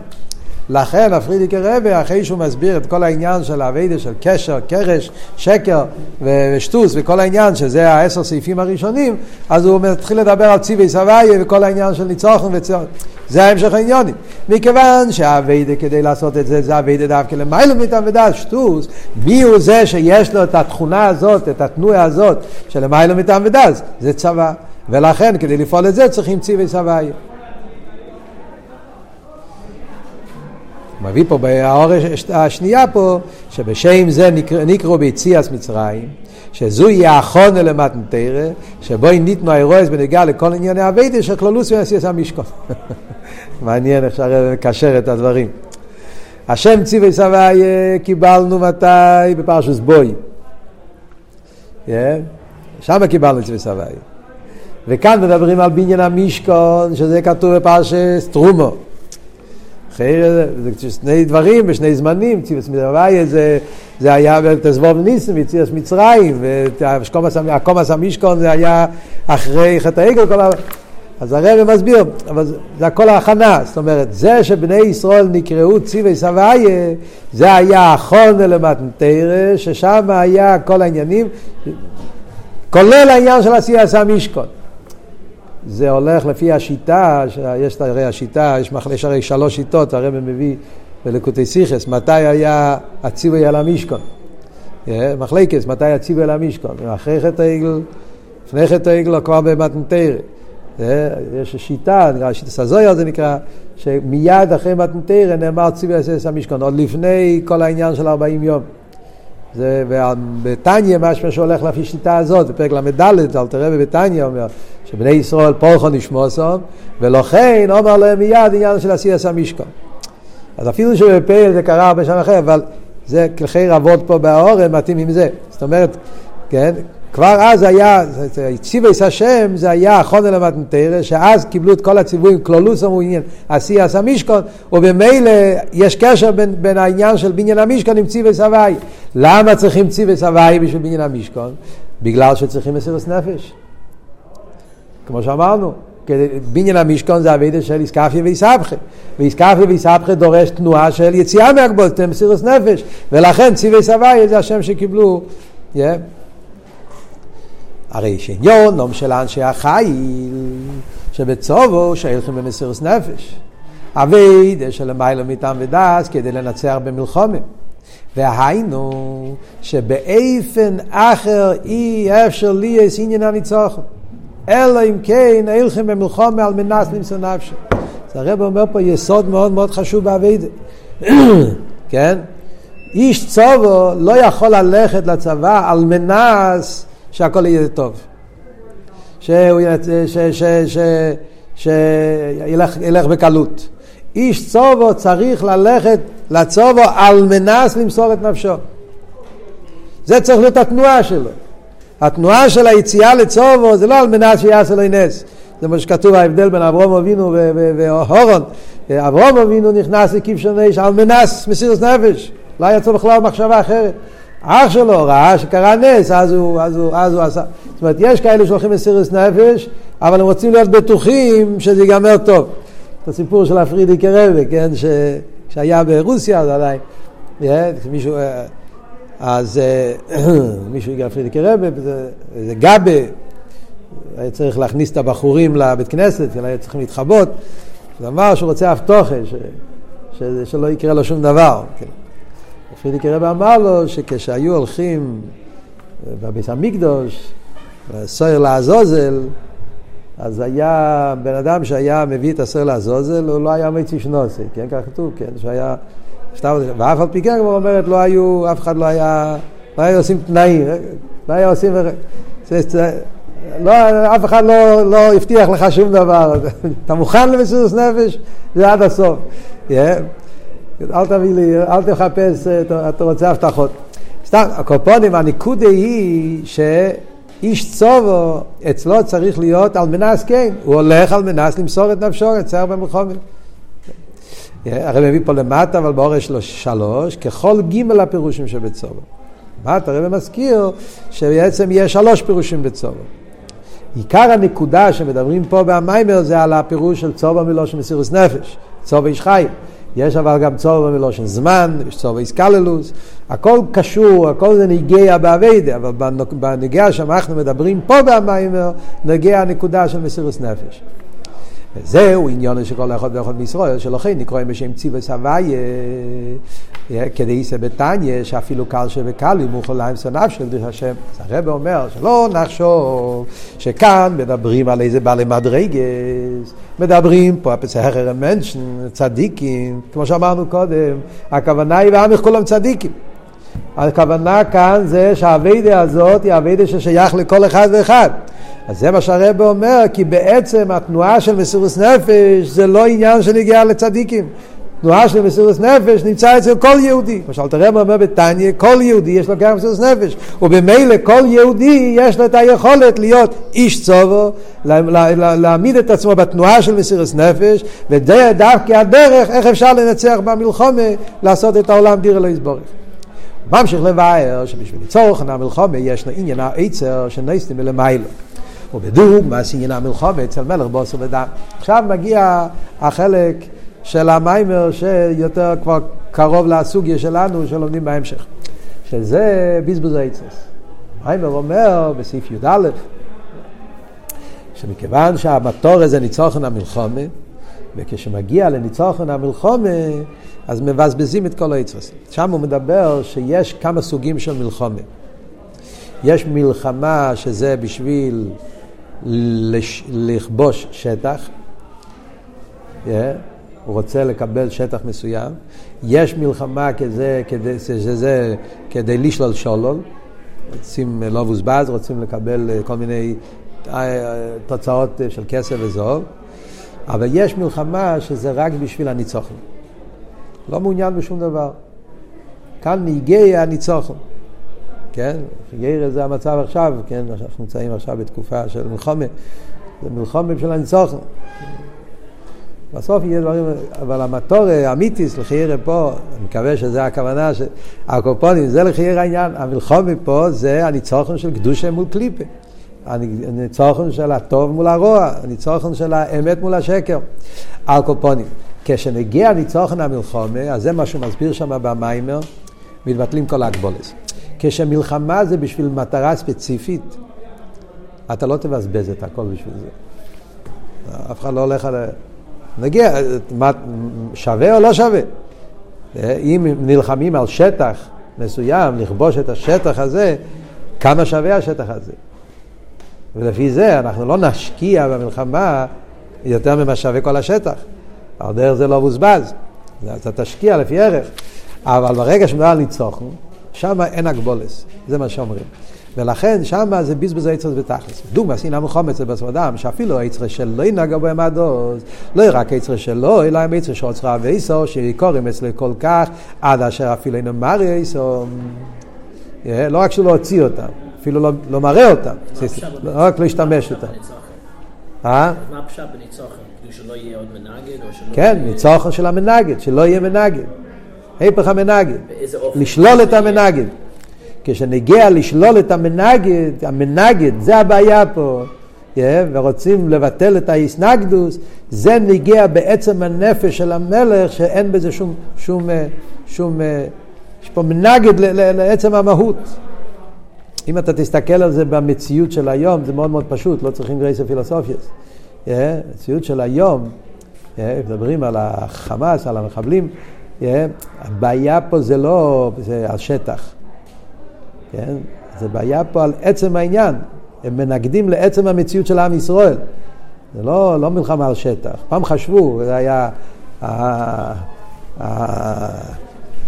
לכן הפרידיקי רבי, אחרי שהוא מסביר את כל העניין של האביידה של קשר, קרש, שקר ושטוס וכל העניין שזה העשר סעיפים הראשונים, אז הוא מתחיל לדבר על ציווי סבייה וכל העניין של ניצוחן וציון. זה ההמשך העניונים. מכיוון שהאביידה כדי לעשות את זה, זה אביידה דווקא למיילא מיתם ודעת, שטוס, מי הוא זה שיש לו את התכונה הזאת, את התנועה הזאת של למיילא מיתם ודעת? זה צבא. ולכן כדי לפעול את זה צריכים ציווי סבייה. מביא פה באור השנייה פה, שבשם זה נקרא, נקראו ביציאס מצרים, שזו יהיה החונה למתנתרא, שבו ניתנו האירועס בנגיעה לכל ענייני אביידה של כללוס ועשייס המשכון. מעניין איך שהרב מקשר את הדברים. השם ציווי סבי קיבלנו מתי? בפרשוס בוי. Yeah. שם קיבלנו ציווי סבי. וכאן מדברים על בניין המשכון, שזה כתוב בפרשס תרומו. אחרי זה שני דברים בשני זמנים, ציווס מדרוויה זה, זה היה בתזבוב ניסים וציווס מצרים, והקומס המשכון זה היה אחרי חטא העגל, כל ה... אז הרב מסביר, אבל זה הכל ההכנה, זאת אומרת, זה שבני ישראל נקראו ציווי סבייה, זה היה החונה למתנתרא, ששם היה כל העניינים, כולל העניין של עשייה עשה משכון. זה הולך לפי השיטה, יש הרי השיטה, יש, יש הרי שלוש שיטות, הרב מביא בלקוטי סיכס, מתי היה הציווי על המשכון. מחלקס, מתי הציווי על המשכון. אחרי חטא העגל, לפני חטא העגל, כבר במתנתרא. יש שיטה, נקרא שיטה סזויה זה נקרא, שמיד אחרי מתנתרא נאמר ציווי על המשכון, עוד לפני כל העניין של 40 יום. זה, ובתניא משמע שהולך לפי שיטה הזאת, בפרק ל"ד, אל תראה בבתניא אומר, שבני ישראל פולחו נשמוסו, ולכן אומר להם מיד עניין של עשייה המשכון. אז אפילו שבפעיל זה קרה הרבה שם אחר, אבל זה כלכי רבות פה באורן מתאים עם זה. זאת אומרת, כן, כבר אז היה, ציוויס השם זה היה חונה למתנתרא, שאז קיבלו את כל הציוויים, כלולוס אמרו עניין עשייה המשכון, ובמילא יש קשר בין, בין העניין של בניין המשכון עם ציוויס הוואי. למה צריכים ציוויס הוואי בשביל בניין המשכון? בגלל שצריכים מסירות נפש. כמו שאמרנו, בניין המשכון זה אבידה של איסקפיה ואיסבכה. ואיסקפיה ואיסבכה דורש תנועה של יציאה מהגבול, מסירות נפש. ולכן ציוויס הוואי זה השם שקיבלו. Yeah. הרי יש עניון, נום של אנשי החיל, שבצובו שהלכים במסירות נפש. אביידה שלמיילא מטעם ודס כדי לנצח במלחומה. והיינו שבאיפן אחר אי אפשר לי יש עניין הניצוחו. אלא אם כן הלכים במלחומה על מנס למסור נפשו. אז הרב אומר פה יסוד מאוד מאוד חשוב באביידה. כן? איש צובו לא יכול ללכת לצבא על מנס שהכל יהיה טוב. שהוא שילך ילך בקלות. איש צובו צריך ללכת לצובו על מנס למסור את נפשו. זה צריך להיות התנועה שלו. התנועה של היציאה לצובו זה לא על מנת שיעשה לו נס. זה מה שכתוב ההבדל בין אברום אבינו והורון. אברום אבינו נכנס לכבשון אש על מנס מסירות נפש. לא היה אצלו בכלל מחשבה אחרת. אח שלו ראה שקרה נס, אז הוא, אז הוא, אז הוא עשה. זאת אומרת, יש כאלה שהולכים מסירות נפש, אבל הם רוצים להיות בטוחים שזה ייגמר טוב. את הסיפור של הפרידיקי רבי, כן, ש... שהיה ברוסיה, זה עדיין, כן, מישהו, אה, אז אה, מישהו הגיע לפרידיקי רבי, זה, זה גבה, היה צריך להכניס את הבחורים לבית כנסת, היה צריכים להתחבות, הוא אמר שהוא רוצה אבטוחה, ש... ש... שלא יקרה לו שום דבר. כן. פרידיקי רבי אמר לו שכשהיו הולכים בבית המקדוש, סויר לעזוזל, אז היה בן אדם שהיה מביא את הסויר לעזוזל, הוא לא היה מצי שנוסי, כן, כך כתוב, כן, שהיה, שטר, ואף על פי כן, כמו אומרת, לא היו, אף אחד לא היה, לא היה עושים תנאים, לא היה עושים, זה, לא, אף אחד לא, לא הבטיח לך שום דבר, אתה מוכן למסירות נפש? זה עד הסוף. Yeah. אל תביא לי, אל תחפש, אתה, אתה רוצה הבטחות. סתם, הקופונים, הניקודה היא שאיש צובו, אצלו צריך להיות על מנס כן, הוא הולך על מנס למסור את נפשו, יצר במלחומת. הרי מביא פה למטה, אבל באורש שלוש, ככל גימל הפירושים שבצובו. למטה הרב מזכיר שבעצם יש שלוש פירושים בצובו. עיקר הנקודה שמדברים פה במיימר זה על הפירוש של צובו מלושן מסירוס נפש, צובו איש חיים. יש אבל גם צובו מלושן זמן, יש צובו איסקללוס, הכל קשור, הכל זה נגיע באביידה, אבל בנגיע שאנחנו מדברים פה במיימר, נגיע הנקודה של מסירוס נפש. וזהו עניון של כל אחד ואחד מישראל, שלכן נקראים בשם ציבוס הוויה, כדי יישא בתניא, שאפילו קל שבקל ימוכו להם סנף של דרך השם. אז הרב אומר שלא נחשוב שכאן מדברים על איזה בעלי מדרגס, מדברים פה הפסחר מנשן, צדיקים, כמו שאמרנו קודם, הכוונה היא ועמך כולם צדיקים. הכוונה כאן זה שהאביידה הזאת היא אביידה ששייך לכל אחד ואחד. אז זה מה שהרבא אומר, כי בעצם התנועה של מסירות נפש זה לא עניין שנגיע לצדיקים. תנועה של מסירות נפש נמצא אצל כל יהודי. למשל, תראה אומר בתניא, כל יהודי יש לו גם מסירות נפש. ובמילא כל יהודי יש לו את היכולת להיות איש צובו, להעמיד את עצמו בתנועה של מסירות נפש, וזה דווקא הדרך איך אפשר לנצח במלחומה, לעשות את העולם דירה לא יסבורך. ממשיך לבאר שבשביל לצורך המלחומה יש לו עניין העצר שנסתם מלמיילו. ובדוגמה עניין המלחומה אצל מלך בוסר ודם. עכשיו מגיע החלק של המיימר שיותר כבר קרוב לסוגיה שלנו שלומדים בהמשך. שזה בזבוז העצס. מיימר אומר בסעיף י"א שמכיוון שהמטור הזה ניצוחן המלחומה וכשמגיע לניצוחן המלחומה אז מבזבזים את כל העצרס. שם הוא מדבר שיש כמה סוגים של מלחומה. יש מלחמה שזה בשביל לש... לכבוש שטח, yeah, הוא רוצה לקבל שטח מסוים. יש מלחמה כזה, כדי, שזה כדי לשלול שולל, רוצים לא מבוזבז, רוצים לקבל כל מיני תוצאות של כסף וזוב, אבל יש מלחמה שזה רק בשביל הניצוחון. לא מעוניין בשום דבר. כאן ניגי הניצוחון. כן? ירא זה המצב עכשיו, כן? אנחנו נמצאים עכשיו בתקופה של מלחומה. זה מלחומה של הניצוחון. בסוף יהיה דברים, אבל המטור האמיתיס לחיירה פה, אני מקווה שזה הכוונה, הקופונים, זה לחיירה העניין. המלחומה פה זה הניצוחון של קדושה מול קליפה. הניצוחון של הטוב מול הרוע, הניצוחון של האמת מול השקר. הקופונים. כשנגיע הניצוחון המלחומה, אז זה מה שהוא מסביר שם במיימר, מתבטלים כל ההגבולת. כשמלחמה זה בשביל מטרה ספציפית, אתה לא תבזבז את הכל בשביל זה. אף אחד לא הולך על... נגיע, שווה או לא שווה? אם נלחמים על שטח מסוים, לכבוש את השטח הזה, כמה שווה השטח הזה? ולפי זה אנחנו לא נשקיע במלחמה יותר ממה שווה כל השטח. על דרך זה לא מבוזבז, אז אתה תשקיע לפי ערך. אבל ברגע שמדבר על ניצוחן, שם אין הגבולס, זה מה שאומרים. ולכן שמה זה בזבוז היצרס בתכלס. דוגמא, סינא מחומץ בסוף אדם, שאפילו היצרס שלו ינהגו בהם הדוז, לא רק היצרס שלו, אלא עם היצרס שעוצרה ואיסו, שיקורים אצלו כל כך, עד אשר אפילו אינו מראה איסו. לא רק שהוא לא הוציא אותם, אפילו לא, לא מראה אותם, לא רק לא השתמש אותם.
אה? מה הפשט בניצוחן? כאילו שלא יהיה עוד מנגד?
כן, ניצוחן של המנגד, שלא יהיה מנגד. היפך המנגד. לשלול את המנגד. כשנגיע לשלול את המנגד, המנגד, זה הבעיה פה, yeah, ורוצים לבטל את האיסנגדוס, זה נגיע בעצם הנפש של המלך, שאין בזה שום, שום, אה, שום, אה, יש פה מנגד לעצם המהות. אם אתה תסתכל על זה במציאות של היום, זה מאוד מאוד פשוט, לא צריכים גרייסר פילוסופייס. המציאות של היום, מדברים על החמאס, על המחבלים, הבעיה פה זה לא זה השטח. כן? זה בעיה פה על עצם העניין. הם מנגדים לעצם המציאות של עם ישראל. זה לא, לא מלחמה על שטח. פעם חשבו, זה היה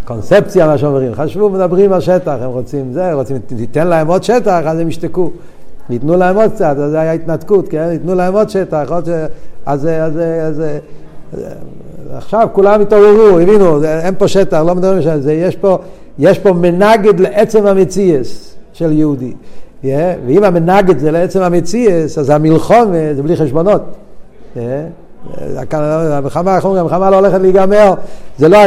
הקונספציה, מה שאומרים. חשבו, מדברים על שטח, הם רוצים זה, רוצים, תיתן להם עוד שטח, אז הם ישתקו. ייתנו להם עוד קצת, אז זה היה התנתקות, כן? ייתנו להם עוד שטח, עוד ש... אז, אז, אז, אז עכשיו כולם התעוררו, הבינו, אין פה שטח, לא מדברים על זה, יש פה, יש פה מנגד לעצם המציאס של יהודי. Yeah, ואם המנגד זה לעצם המציאס, אז המלחום זה בלי חשבונות. Yeah. המלחמה, איך אומרים, המלחמה לא הולכת להיגמר, זה לא,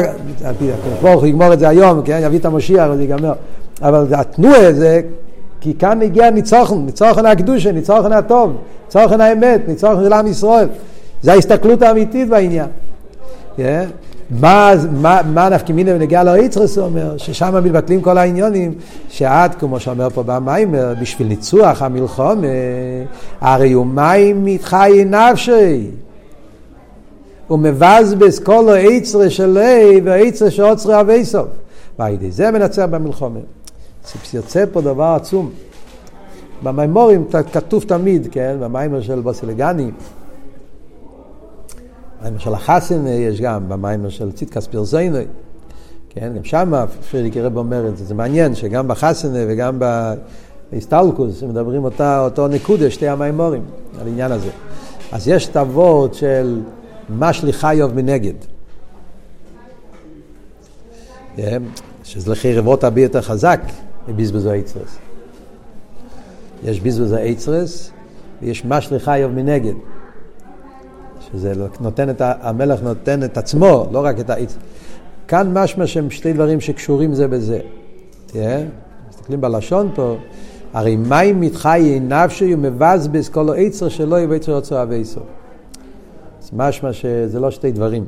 ברוך הוא יגמור את זה היום, כן, יביא את המשיח וזה ייגמר, אבל התנועה זה, כי כאן הגיע ניצוחן, ניצוחן הקדושה, ניצוחן הטוב, ניצוחן האמת, ניצוחן של עם ישראל, זה ההסתכלות האמיתית בעניין. Yeah. מה, מה, מה נפקא מינה ונגיע לאיצרס, הוא אומר, ששם מתבטלים כל העניונים, שעד, כמו שאומר פה במיימר, בשביל ניצוח המלחום, הרי הוא מים מתחי נפשי. הוא מבזבז כל האיצרה שלי והאיצרה שעוצרי אבי סוף. והידי זה מנצח במלחומה. יוצא פה דבר עצום. במימורים כתוב תמיד, כן, במיימר של בוסילגני, במיימר של החסן יש גם, במיימר של צדקס פרזייני, כן, גם שם פרידיק רב אומר את זה, זה מעניין שגם בחסן וגם בהסטלקוס מדברים אותה, אותו נקודה, שתי המיימורים, על העניין הזה. אז יש הוורד של משלי חיוב מנגד. כן, שזה לכי רבות הרבה יותר חזק מבזבזו היצרס. יש בזבזו היצרס ויש משלי חיוב מנגד. שזה נותן את, המלך נותן את עצמו, לא רק את העץ. כאן משמע שהם שתי דברים שקשורים זה בזה. Yeah, מסתכלים בלשון פה, הרי מים מתחי נפשי ומבזבז כל העצר שלו יבצר יוצא אבייסו. אז משמע שזה לא שתי דברים.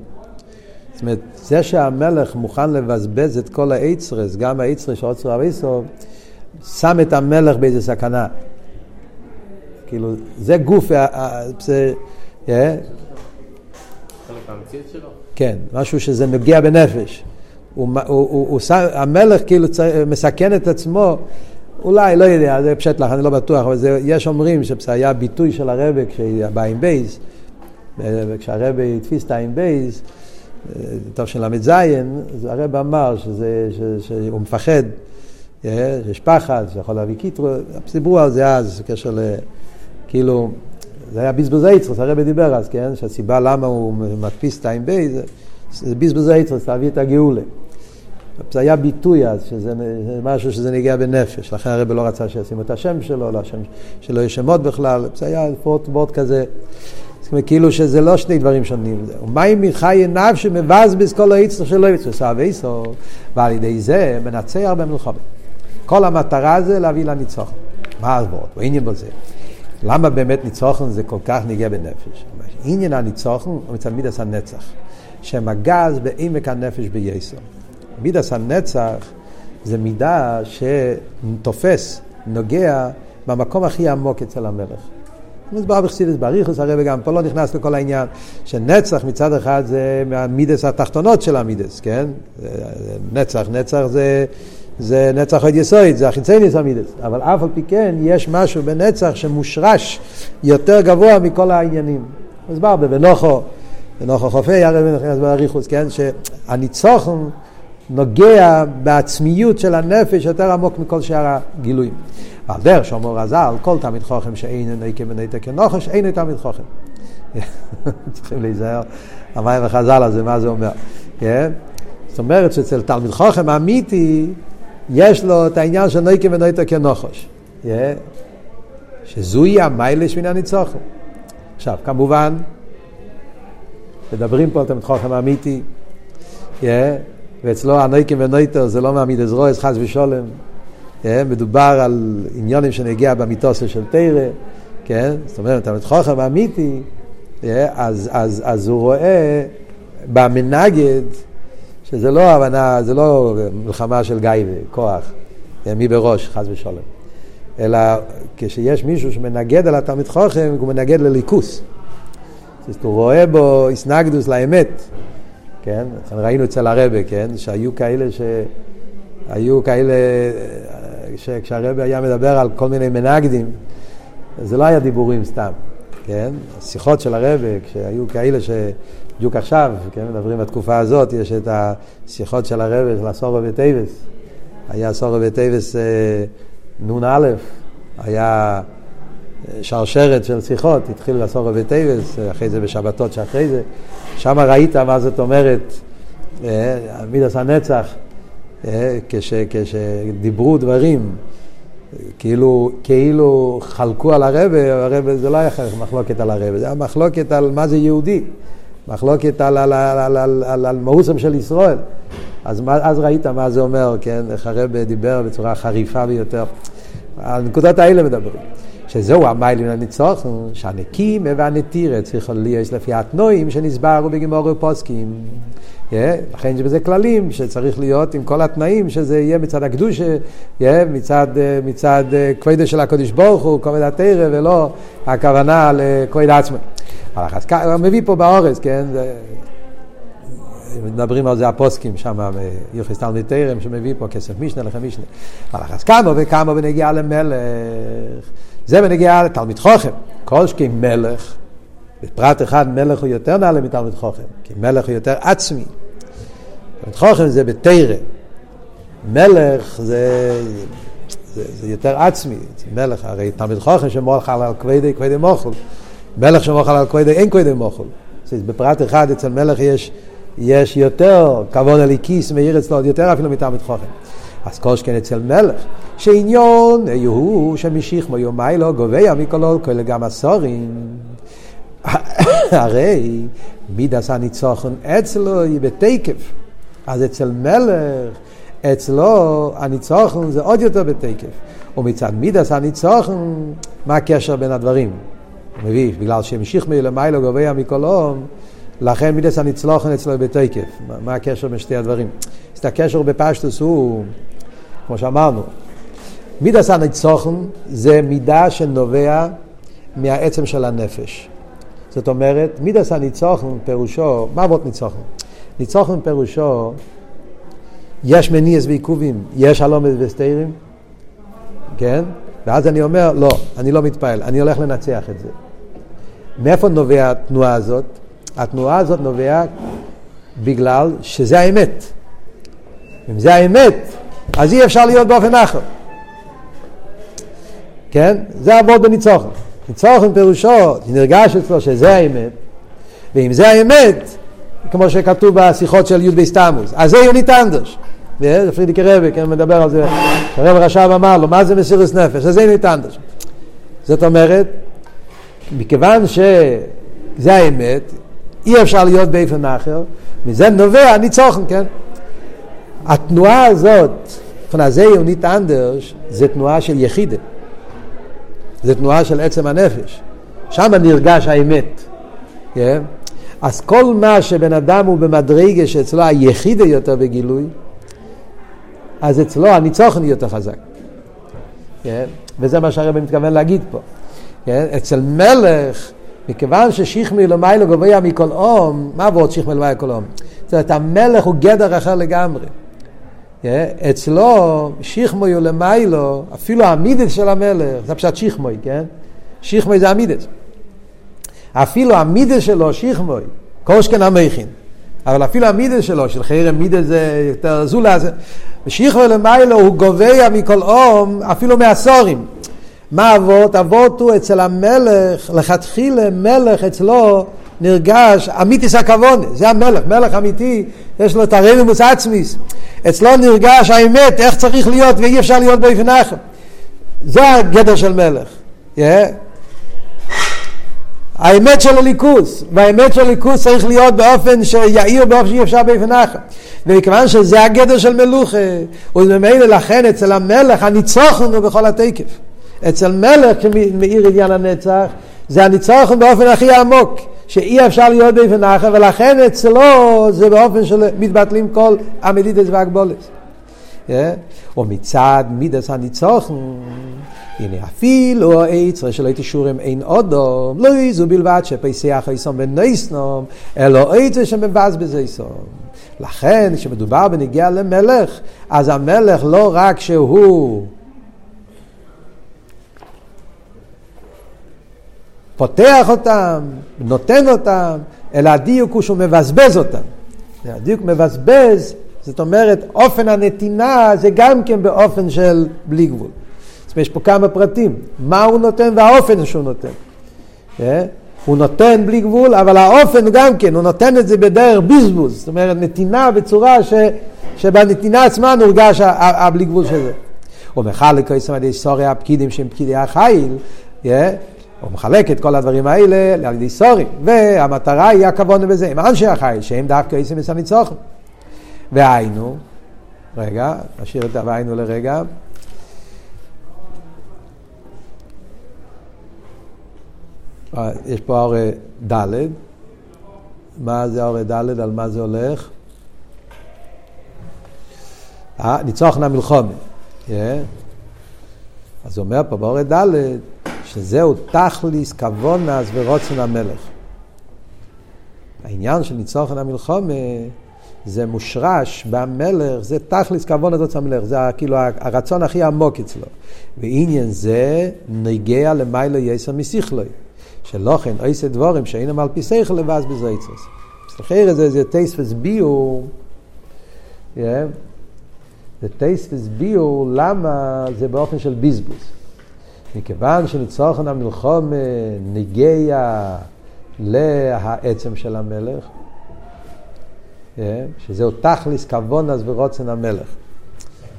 זאת אומרת, זה שהמלך מוכן לבזבז את כל העצרס, גם העצרס של עוצר אבייסו, שם את המלך באיזה סכנה. כאילו, זה גוף, זה,
המציאות שלו?
כן, משהו שזה נוגע בנפש. הוא, הוא, הוא, הוא, המלך כאילו מסכן את עצמו, אולי, לא יודע, זה פשט לך, אני לא בטוח, אבל זה, יש אומרים שזה היה ביטוי של הרבה כשהיה בא עם בייס, כשהרבה התפיס את העין בייס, טוב של ל"ז, אז הרב אמר שזה, ש, שהוא מפחד, יש פחד, שיכול להביא קיטרו, דיברו על זה אז, בקשר ל... כאילו, זה היה בזבוזי יצרס, הרבי דיבר אז, כן? שהסיבה למה הוא מדפיס את העין בי, זה, זה בזבוזי יצרס, להביא את הגאולה. זה היה ביטוי אז, שזה משהו שזה נגיע בנפש, לכן הרבי לא רצה שישימו את השם שלו, לא השם, שלא יהיה שמות בכלל, זה היה פורט בוט כזה. זאת אומרת, כאילו שזה לא שני דברים שונים. ומים מחי נפשי מבזבז כל היצר שלא יצרס אביסו, ועל ידי זה מנצח במלחמה. כל המטרה זה להביא לניצחון. מה? הוא עניין בזה. למה באמת ניצוחן זה כל כך נגיע בנפש? עניין הניצוחן הוא מצד מידס הנצח, שמגז בעמק הנפש בייסר. מידס הנצח זה מידה שתופס, נוגע, במקום הכי עמוק אצל המלך. מוסבר בחסידס בריחוס, הרי וגם פה לא נכנס לכל העניין שנצח מצד אחד זה מהמידס התחתונות של המידס, כן? נצח, נצח זה זה נצח עוד יסויד, זה החיצייניס המידס. אבל אף על פי כן יש משהו בנצח שמושרש יותר גבוה מכל העניינים. הסבר בבנוחו, בנוחו חופי, הרי נכנס באריכוס, כן? שהניצוחן נוגע בעצמיות של הנפש יותר עמוק מכל שאר הגילויים. ועל דרך שאומר רז"ל, כל תלמיד חוכם שאין נקה ונתק כנוחש, אין תלמיד חוכם. צריכים להיזהר, המים החז"ל הזה, מה זה אומר. כן? זאת אומרת שאצל תלמיד חוכם אמיתי, יש לו את העניין של נקה ונתק כנוחש. כן? שזוהי המיילש מן הניצוחם. עכשיו, כמובן, מדברים פה על תלמיד חוכם אמיתי, yeah, ואצלו הנויקים ונויטר זה לא מעמיד עזרויס, חס ושולם. Yeah, מדובר על עניונים שנגיע במיתוסו של תרא, כן? זאת אומרת, תלמיד חוכם אמיתי, yeah, אז, אז, אז הוא רואה במנגד, שזה לא הבנה, זה לא מלחמה של גיא וכוח, yeah, מי בראש, חס ושולם. אלא כשיש מישהו שמנגד על התלמיד חוכם, הוא מנגד לליכוס. זאת הוא רואה בו איסנגדוס לאמת, כן? ראינו אצל הרבה, כן? שהיו כאלה ש... היו כאלה, שכשהרבי היה מדבר על כל מיני מנגדים, זה לא היה דיבורים סתם, כן? השיחות של הרבי, כשהיו כאלה ש... בדיוק עכשיו, כן, מדברים בתקופה הזאת, יש את השיחות של הרבי, של עשרה בטבת. היה עשרה בטבת אה, נ"א, היה שרשרת של שיחות, התחיל לעשרה בטבת, אחרי זה בשבתות שאחרי זה, שם ראית מה זאת אומרת, אה, מידס הנצח, אה, כש, כשדיברו דברים, כאילו, כאילו חלקו על הרבה, הרבה זה לא היה מחלוקת על הרבה, זה היה מחלוקת על מה זה יהודי, מחלוקת על, על, על, על, על, על, על מאוסם של ישראל. אז, אז ראית מה זה אומר, כן, איך הרבה דיבר בצורה חריפה ביותר. הנקודות האלה מדברים. שזהו המיילים לניצוחן, שהנקים והנטירה צריכו להיות לפי התנועים שנסברו בגמור ופוסקים. Yeah, לכן יש בזה כללים שצריך להיות עם כל התנאים שזה יהיה מצד הקדושה, yeah, מצד, מצד כבודה של הקודש ברוך הוא, כבוד התרא, ולא הכוונה לכבוד עצמו. הוא מביא פה באורז, כן? מדברים על זה הפוסקים שם, יוחס תלמיד תרם, שמביא פה כסף משנה לכם משנה. אבל אז כמה וכמה בנגיעה למלך. זה בנגיעה לתלמיד חוכם. כל שכי מלך, בפרט אחד מלך הוא יותר נעלה מתלמיד חוכם, כי מלך הוא יותר עצמי. תלמיד חוכם זה בתרא. מלך זה, זה, זה יותר עצמי, מלך, הרי תלמיד חוכם שמולך על כבדי, כבדי מוחל. מלך שמולך על כבדי, אין כבדי מוחל. בפרט אחד אצל מלך יש, יש יותר כבוד הליקיס מאיר אצלו, יותר אפילו מתלמיד חוכם. אז כל שכן אצל מלך, שעניון הוא שמשיך מו יומיילו גובע מכל כל גם הסורים. הרי מידס הניצוחן אצלו היא בתקף. אז אצל מלך, אצלו הניצוחן זה עוד יותר בתקף. ומצד מידס הניצוחן, מה הקשר בין הדברים? הוא מביא, בגלל שהמשיך מלמיילו גובע מכל עולם, לכן מידס הניצלוחן אצלו בתקף. מה הקשר בין שתי הדברים? אז הקשר בפשטוס הוא, כמו שאמרנו, מידס הניצוחן זה מידה שנובע מהעצם של הנפש. זאת אומרת, מידס הניצוחן פירושו, מה אבות ניצוחן? ניצוחן פירושו, יש מניאס ועיכובים, יש הלומד וסתירים, כן? ואז אני אומר, לא, אני לא מתפעל, אני הולך לנצח את זה. מאיפה נובע התנועה הזאת? התנועה הזאת נובע בגלל שזה האמת. אם זה האמת, אז אי אפשר להיות באופן אחר. כן? זה עבוד בניצוחן. ניצוחן פירושו, נרגש אצלו שזה האמת, ואם זה האמת, כמו שכתוב בשיחות של י' בסתמוס, אז זה יונית אנדרש. פרידיקי רבי, כן, מדבר על זה, הרב רש"ב אמר לו, מה זה מסירוס נפש? אז זה יונית אנדרש. זאת אומרת, מכיוון שזה האמת, אי אפשר להיות באופן אחר, מזה נובע ניצוחן, כן? התנועה הזאת, זה יונית אנדרש, זה תנועה של יחידה. זה תנועה של עצם הנפש. שם נרגש האמת. Yeah. כן? אז כל מה שבן אדם הוא במדרגה שאצלו היחידה יותר בגילוי, אז אצלו הניצוחן יותר חזק. Yeah. כן? וזה מה שהרבא מתכוון להגיד פה. Yeah. כן? אצל מלך, מכיוון ששיחמי למיילו גבוה מכל אום, מה עבוד שיחמי למיילו כל אום? זאת אומרת, המלך הוא גדר אחר לגמרי. אצלו שיחמוי הוא למיילו, אפילו המידס של המלך, זה פשוט שיחמוי, כן? שיחמוי זה המידס. אפילו המידס שלו, שיחמוי, קושקן המכין, אבל אפילו המידה שלו, של חרם מידה זה יותר זולה. ושיכו למיילו הוא גובע מכל אום, אפילו מעשורים. מה אבות? אבות הוא אצל המלך, לכתחילה מלך אצלו נרגש אמיתיס הכוונה, זה המלך, מלך אמיתי, יש לו את הרמימוס עצמיס. אצלו נרגש האמת, איך צריך להיות ואי אפשר להיות באופן אחר. זה הגדר של מלך. Yeah. האמת של הליכוס, והאמת של הליכוס צריך להיות באופן שיעיר באופן שאי אפשר באופן אחר. ומכיוון שזה הגדר של מלוכה, וממילא לכן אצל המלך הניצוחן הוא בכל התקף. אצל מלך שמאיר עניין הנצח, זה הניצוחן באופן הכי עמוק, שאי אפשר להיות באופן אחר, ולכן אצלו זה באופן של מתבטלים כל המדידס והגבולס. ומצד מידס הניצוחן, הנה אפילו העצרה של התישורים אין אודום, לא יזו בלבד שפסח איסום בניסנום, אלא עצרה שמבזבז איסום. לכן כשמדובר בנגיע למלך, אז המלך לא רק שהוא פותח אותם, נותן אותם, אלא הדיוק הוא שהוא מבזבז אותם. הדיוק מבזבז, זאת אומרת, אופן הנתינה זה גם כן באופן של בלי גבול. זאת אומרת, יש פה כמה פרטים, מה הוא נותן והאופן שהוא נותן. אה? הוא נותן בלי גבול, אבל האופן גם כן, הוא נותן את זה בדרך בזבוז, זאת אומרת, נתינה בצורה ש, שבנתינה עצמה נורגש הבלי גבול של זה. הוא מחלק כסף על ידי סורי הפקידים שהם פקידי החיל, yeah? הוא מחלק את כל הדברים האלה על ידי סורים, והמטרה היא הכבוד בזה, עם אנשי החיל, שהם דווקא עושים את הניצוחם. והיינו, רגע, נשאיר את הוויינו לרגע. אה, יש פה הרי ד', מה זה הרי ד', על מה זה הולך? אה, ניצוחנה מלחומה. אז הוא אומר פה בהורי ד' שזהו תכליס כוונס ורוצן המלך. העניין של ניצוחן המלחומה זה מושרש במלך, זה תכליס כוונס ורוצן המלך, זה כאילו הרצון הכי עמוק אצלו. ועניין זה נגיע למיילו יסר מסיכלוי. שלא כן עושה דבורים שאינם על פי שכל לבאז בזויצוס. סליחה, זה זה טייס וסביעו, זה טייס וסביעו למה זה באופן של בזבוז. מכיוון שניצוחן המלחום נגיע לעצם של המלך, שזהו תכליס כוונס ורוצן המלך.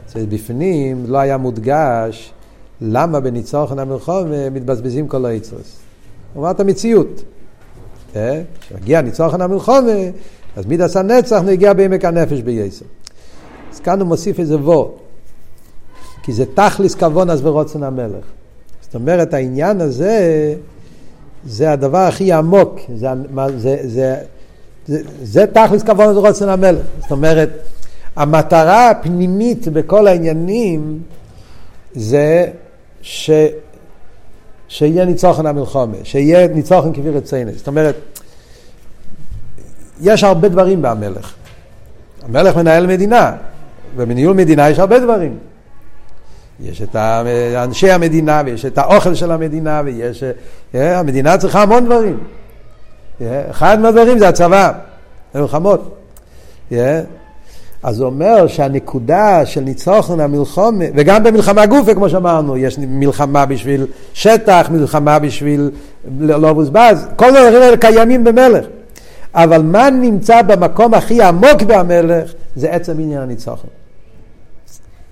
זה בפנים לא היה מודגש למה בניצוחן המלחום מתבזבזים כל היצרס. הוא אמר את המציאות. כשמגיע ניצוחן המלחומה, אז מידס הנצח נגיע בעמק הנפש בייסר. אז כאן הוא מוסיף איזה וו, כי זה תכליס כוונס ורוצן המלך. זאת אומרת, העניין הזה, זה הדבר הכי עמוק, זה, זה, זה, זה, זה תכלס כבוד רוצן המלך. זאת אומרת, המטרה הפנימית בכל העניינים זה ש, שיהיה ניצוחן המלחומה, שיהיה ניצוחן כפי רצינו. זאת אומרת, יש הרבה דברים במלך. המלך מנהל מדינה, ובניהול מדינה יש הרבה דברים. יש את אנשי המדינה, ויש את האוכל של המדינה, ויש... אה, המדינה צריכה המון דברים. אה, אחד מהדברים זה הצבא, מלחמות. אה, אז הוא אומר שהנקודה של ניצוחן המלחומה, וגם במלחמה גופה, כמו שאמרנו, יש מלחמה בשביל שטח, מלחמה בשביל לא מבוזבז, כל הדברים האלה קיימים במלך. אבל מה נמצא במקום הכי עמוק במלך, זה עצם עניין הניצוחן.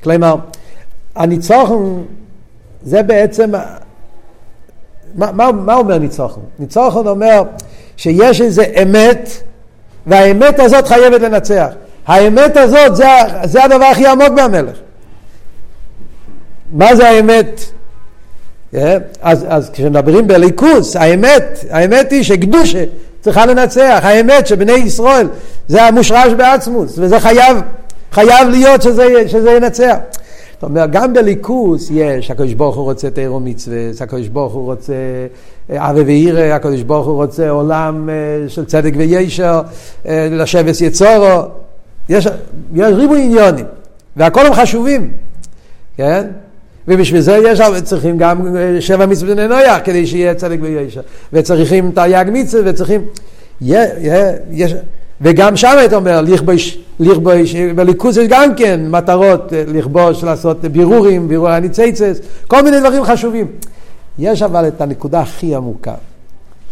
כלומר, הניצוחן זה בעצם, מה, מה, מה אומר ניצוחן? ניצוחן אומר שיש איזה אמת והאמת הזאת חייבת לנצח. האמת הזאת זה, זה הדבר הכי עמוק במלך. מה זה האמת? Yeah, אה? אז, אז כשמדברים בליכוס, האמת, האמת היא שקדושה צריכה לנצח, האמת שבני ישראל זה המושרש בעצמוס, וזה חייב, חייב להיות שזה, שזה ינצח. זאת אומרת, גם בליכוס יש, הקדוש ברוך הוא רוצה תירו מצווה, הקדוש ברוך הוא רוצה אה, אבי ואירא, הקדוש ברוך הוא רוצה עולם אה, של צדק וישר, אה, לשבס יצורו, יש, יש ריבוי עניונים, והכל הם חשובים, כן? ובשביל זה יש, צריכים גם שבע מצוות בני נויח כדי שיהיה צדק וישר, וצריכים תרי"ג מצווה, וצריכים, יש, וגם שם אתה אומר, לכבוש, לכבוש, בליכוס יש גם כן מטרות אה, לכבוש, לעשות בירורים, בירור הניציצס, כל מיני דברים חשובים. יש אבל את הנקודה הכי עמוקה.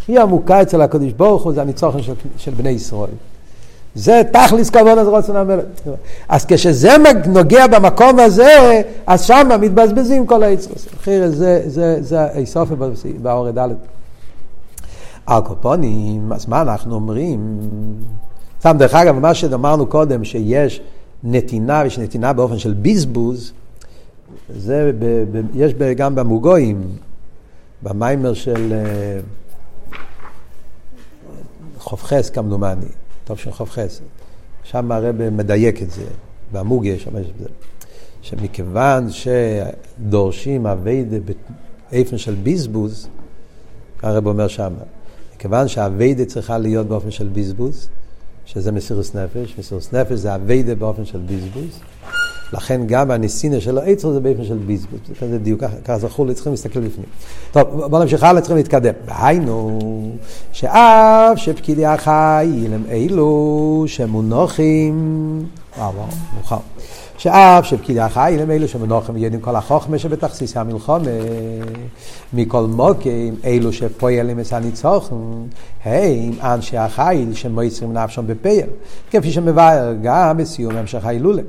הכי עמוקה אצל הקדוש ברוך הוא זה הניצוחן של, של בני ישראל. זה תכליס כבוד אז רוצן המלך. אז כשזה נוגע במקום הזה, אז שם מתבזבזים כל היצרוס. אחרי זה, זה, זה איסופי באורי ד'. על קופונים, אז מה אנחנו אומרים? סתם דרך אגב, מה שאמרנו קודם, שיש נתינה, ויש נתינה באופן של בזבוז, זה ב, ב, יש ב, גם במוגויים, במיימר של uh, חופכס כמדומני, טוב של חופכס, שם הרב מדייק את זה, במוג יש שם יש בזה, שמכיוון שדורשים אביידה באופן של בזבוז, הרב אומר שם, מכיוון שהאביידה צריכה להיות באופן של בזבוז, שזה מסירוס נפש, מסירוס נפש זה אביידה באופן של בזבוז, לכן גם הניסינר של העצר זה באופן של בזבוז, זה כזה דיוק, ככה זכור לי, צריכים להסתכל בפנים. טוב, בוא נמשיך הלאה, צריכים להתקדם. והיינו, שאף שפקידי החייל הם אלו שמונוחים, וואו וואו, מאוחר. שאף שפקידי החייל הם אלו שמנוחם יודעים כל החוכמה שבתכסיס המלחומה, מכל מוקים אלו שפועלים את הניצוחם, הם אנשי החייל שמויצרים נפשם בפייל, כפי שמבאר גם בסיום המשך ההילולה.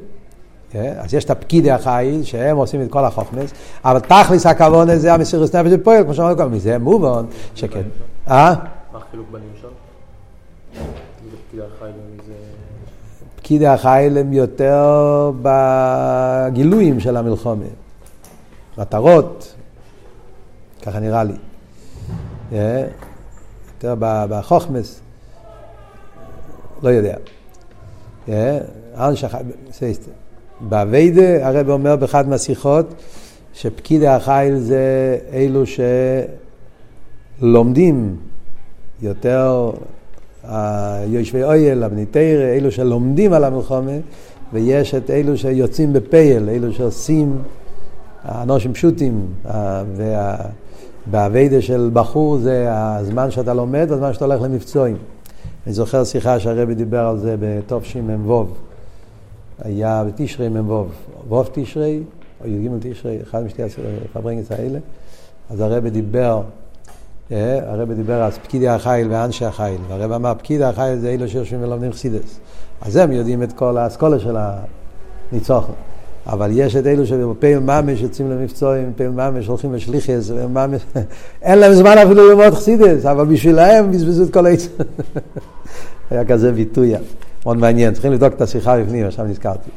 כן? אז יש את הפקידי החיל, שהם עושים את כל החוכמס, אבל תכלס הכוון זה המסירות נפש שפועל, כמו שאמרנו קודם, מזה מובן שכן.
אה? מה החילוק בנים שם?
פקידי החיל הם יותר בגילויים של המלחומה. מטרות, ככה נראה לי. אה? יותר בחוכמס, לא יודע. אה? באביידה, הרב אומר באחד מהשיחות, שפקידי החיל זה אלו שלומדים יותר היושבי אויל, אבני תרא, אלו שלומדים על המלחומה, ויש את אלו שיוצאים בפייל, אלו שעושים, אנושים פשוטים, והאביידה של בחור זה הזמן שאתה לומד והזמן שאתה הולך למבצועים. אני זוכר שיחה שהרבי דיבר על זה בתשמ"ו. היה בתשרי מ"ו, ווב תשרי, או י"ג תשרי, אחד משתי הפברנגס האלה, אז הרב דיבר, אה, הרב דיבר על פקידי החיל ואנשי החיל, והרב אמר, פקידי החיל זה אלו שיושבים ולומדים חסידס. אז הם יודעים את כל האסכולה של הניצוחן. אבל יש את אלו שבפעיל ממש יוצאים למבצועים, פעיל ממש הולכים לשליחס, אין להם זמן אפילו ללמוד חסידס, אבל בשבילהם בזבזו את כל העצם. היה כזה ביטוי. מאוד מעניין, צריכים לבדוק את השיחה בפנים, עכשיו נזכרתי.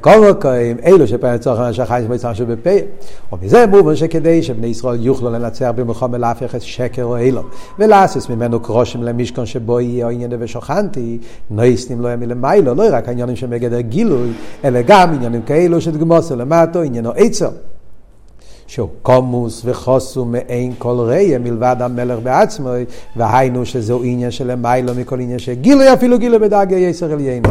כל מקום, אלו שפעמים צורך אנשי חיים שבעצם משהו בפה, ומזה מובן שכדי שבני ישראל יוכלו לנצח במלחמה להפך את שקר או אילו, ולעשות ממנו קרושם למשכון שבו יהיה עניין ושוכנתי, נויסנים לא ימי למיילו, לא רק העניינים שמגדר גילוי, אלא גם עניינים כאלו שדגמוסו למטו, עניינו עצר. שהוא קומוס וחוסו מעין כל ראיה מלבד המלך בעצמו, והיינו שזהו עניין של מיילו מכל עניין של גילוי, אפילו גילוי בדרגי יסר עליינו.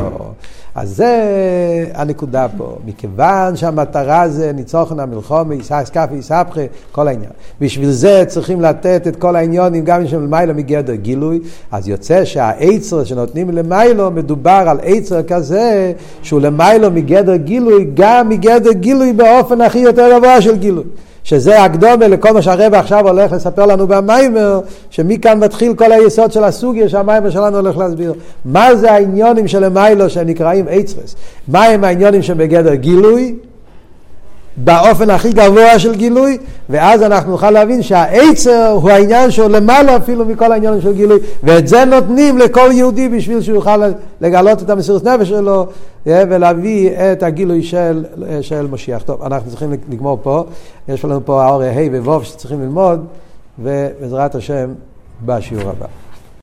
אז זה הנקודה פה. מכיוון שהמטרה זה ניצוחן המלחום, יסעס כפי יספחה, כל העניין. בשביל זה צריכים לתת את כל העניונים, גם אם של מיילו מגדר גילוי, אז יוצא שהעצר שנותנים למיילו, מדובר על עצר כזה, שהוא למיילו מגדר גילוי, גם מגדר גילוי באופן הכי יותר גבוה של גילוי. שזה הקדומה לכל מה שהרבא עכשיו הולך לספר לנו במיימר, שמכאן מתחיל כל היסוד של הסוגיה שהמיימר שלנו הולך להסביר. מה זה העניונים של המיילו שנקראים אייצרס? מה הם העניונים שבגדר גילוי? באופן הכי גבוה של גילוי, ואז אנחנו נוכל להבין שהעצר הוא העניין שהוא למעלה אפילו מכל העניינים של גילוי, ואת זה נותנים לכל יהודי בשביל שהוא יוכל לגלות את המסירות נפש שלו ולהביא את הגילוי של, של משיח. טוב, אנחנו צריכים לגמור פה, יש לנו פה האור ה' וו' שצריכים ללמוד, ובעזרת השם, בשיעור הבא.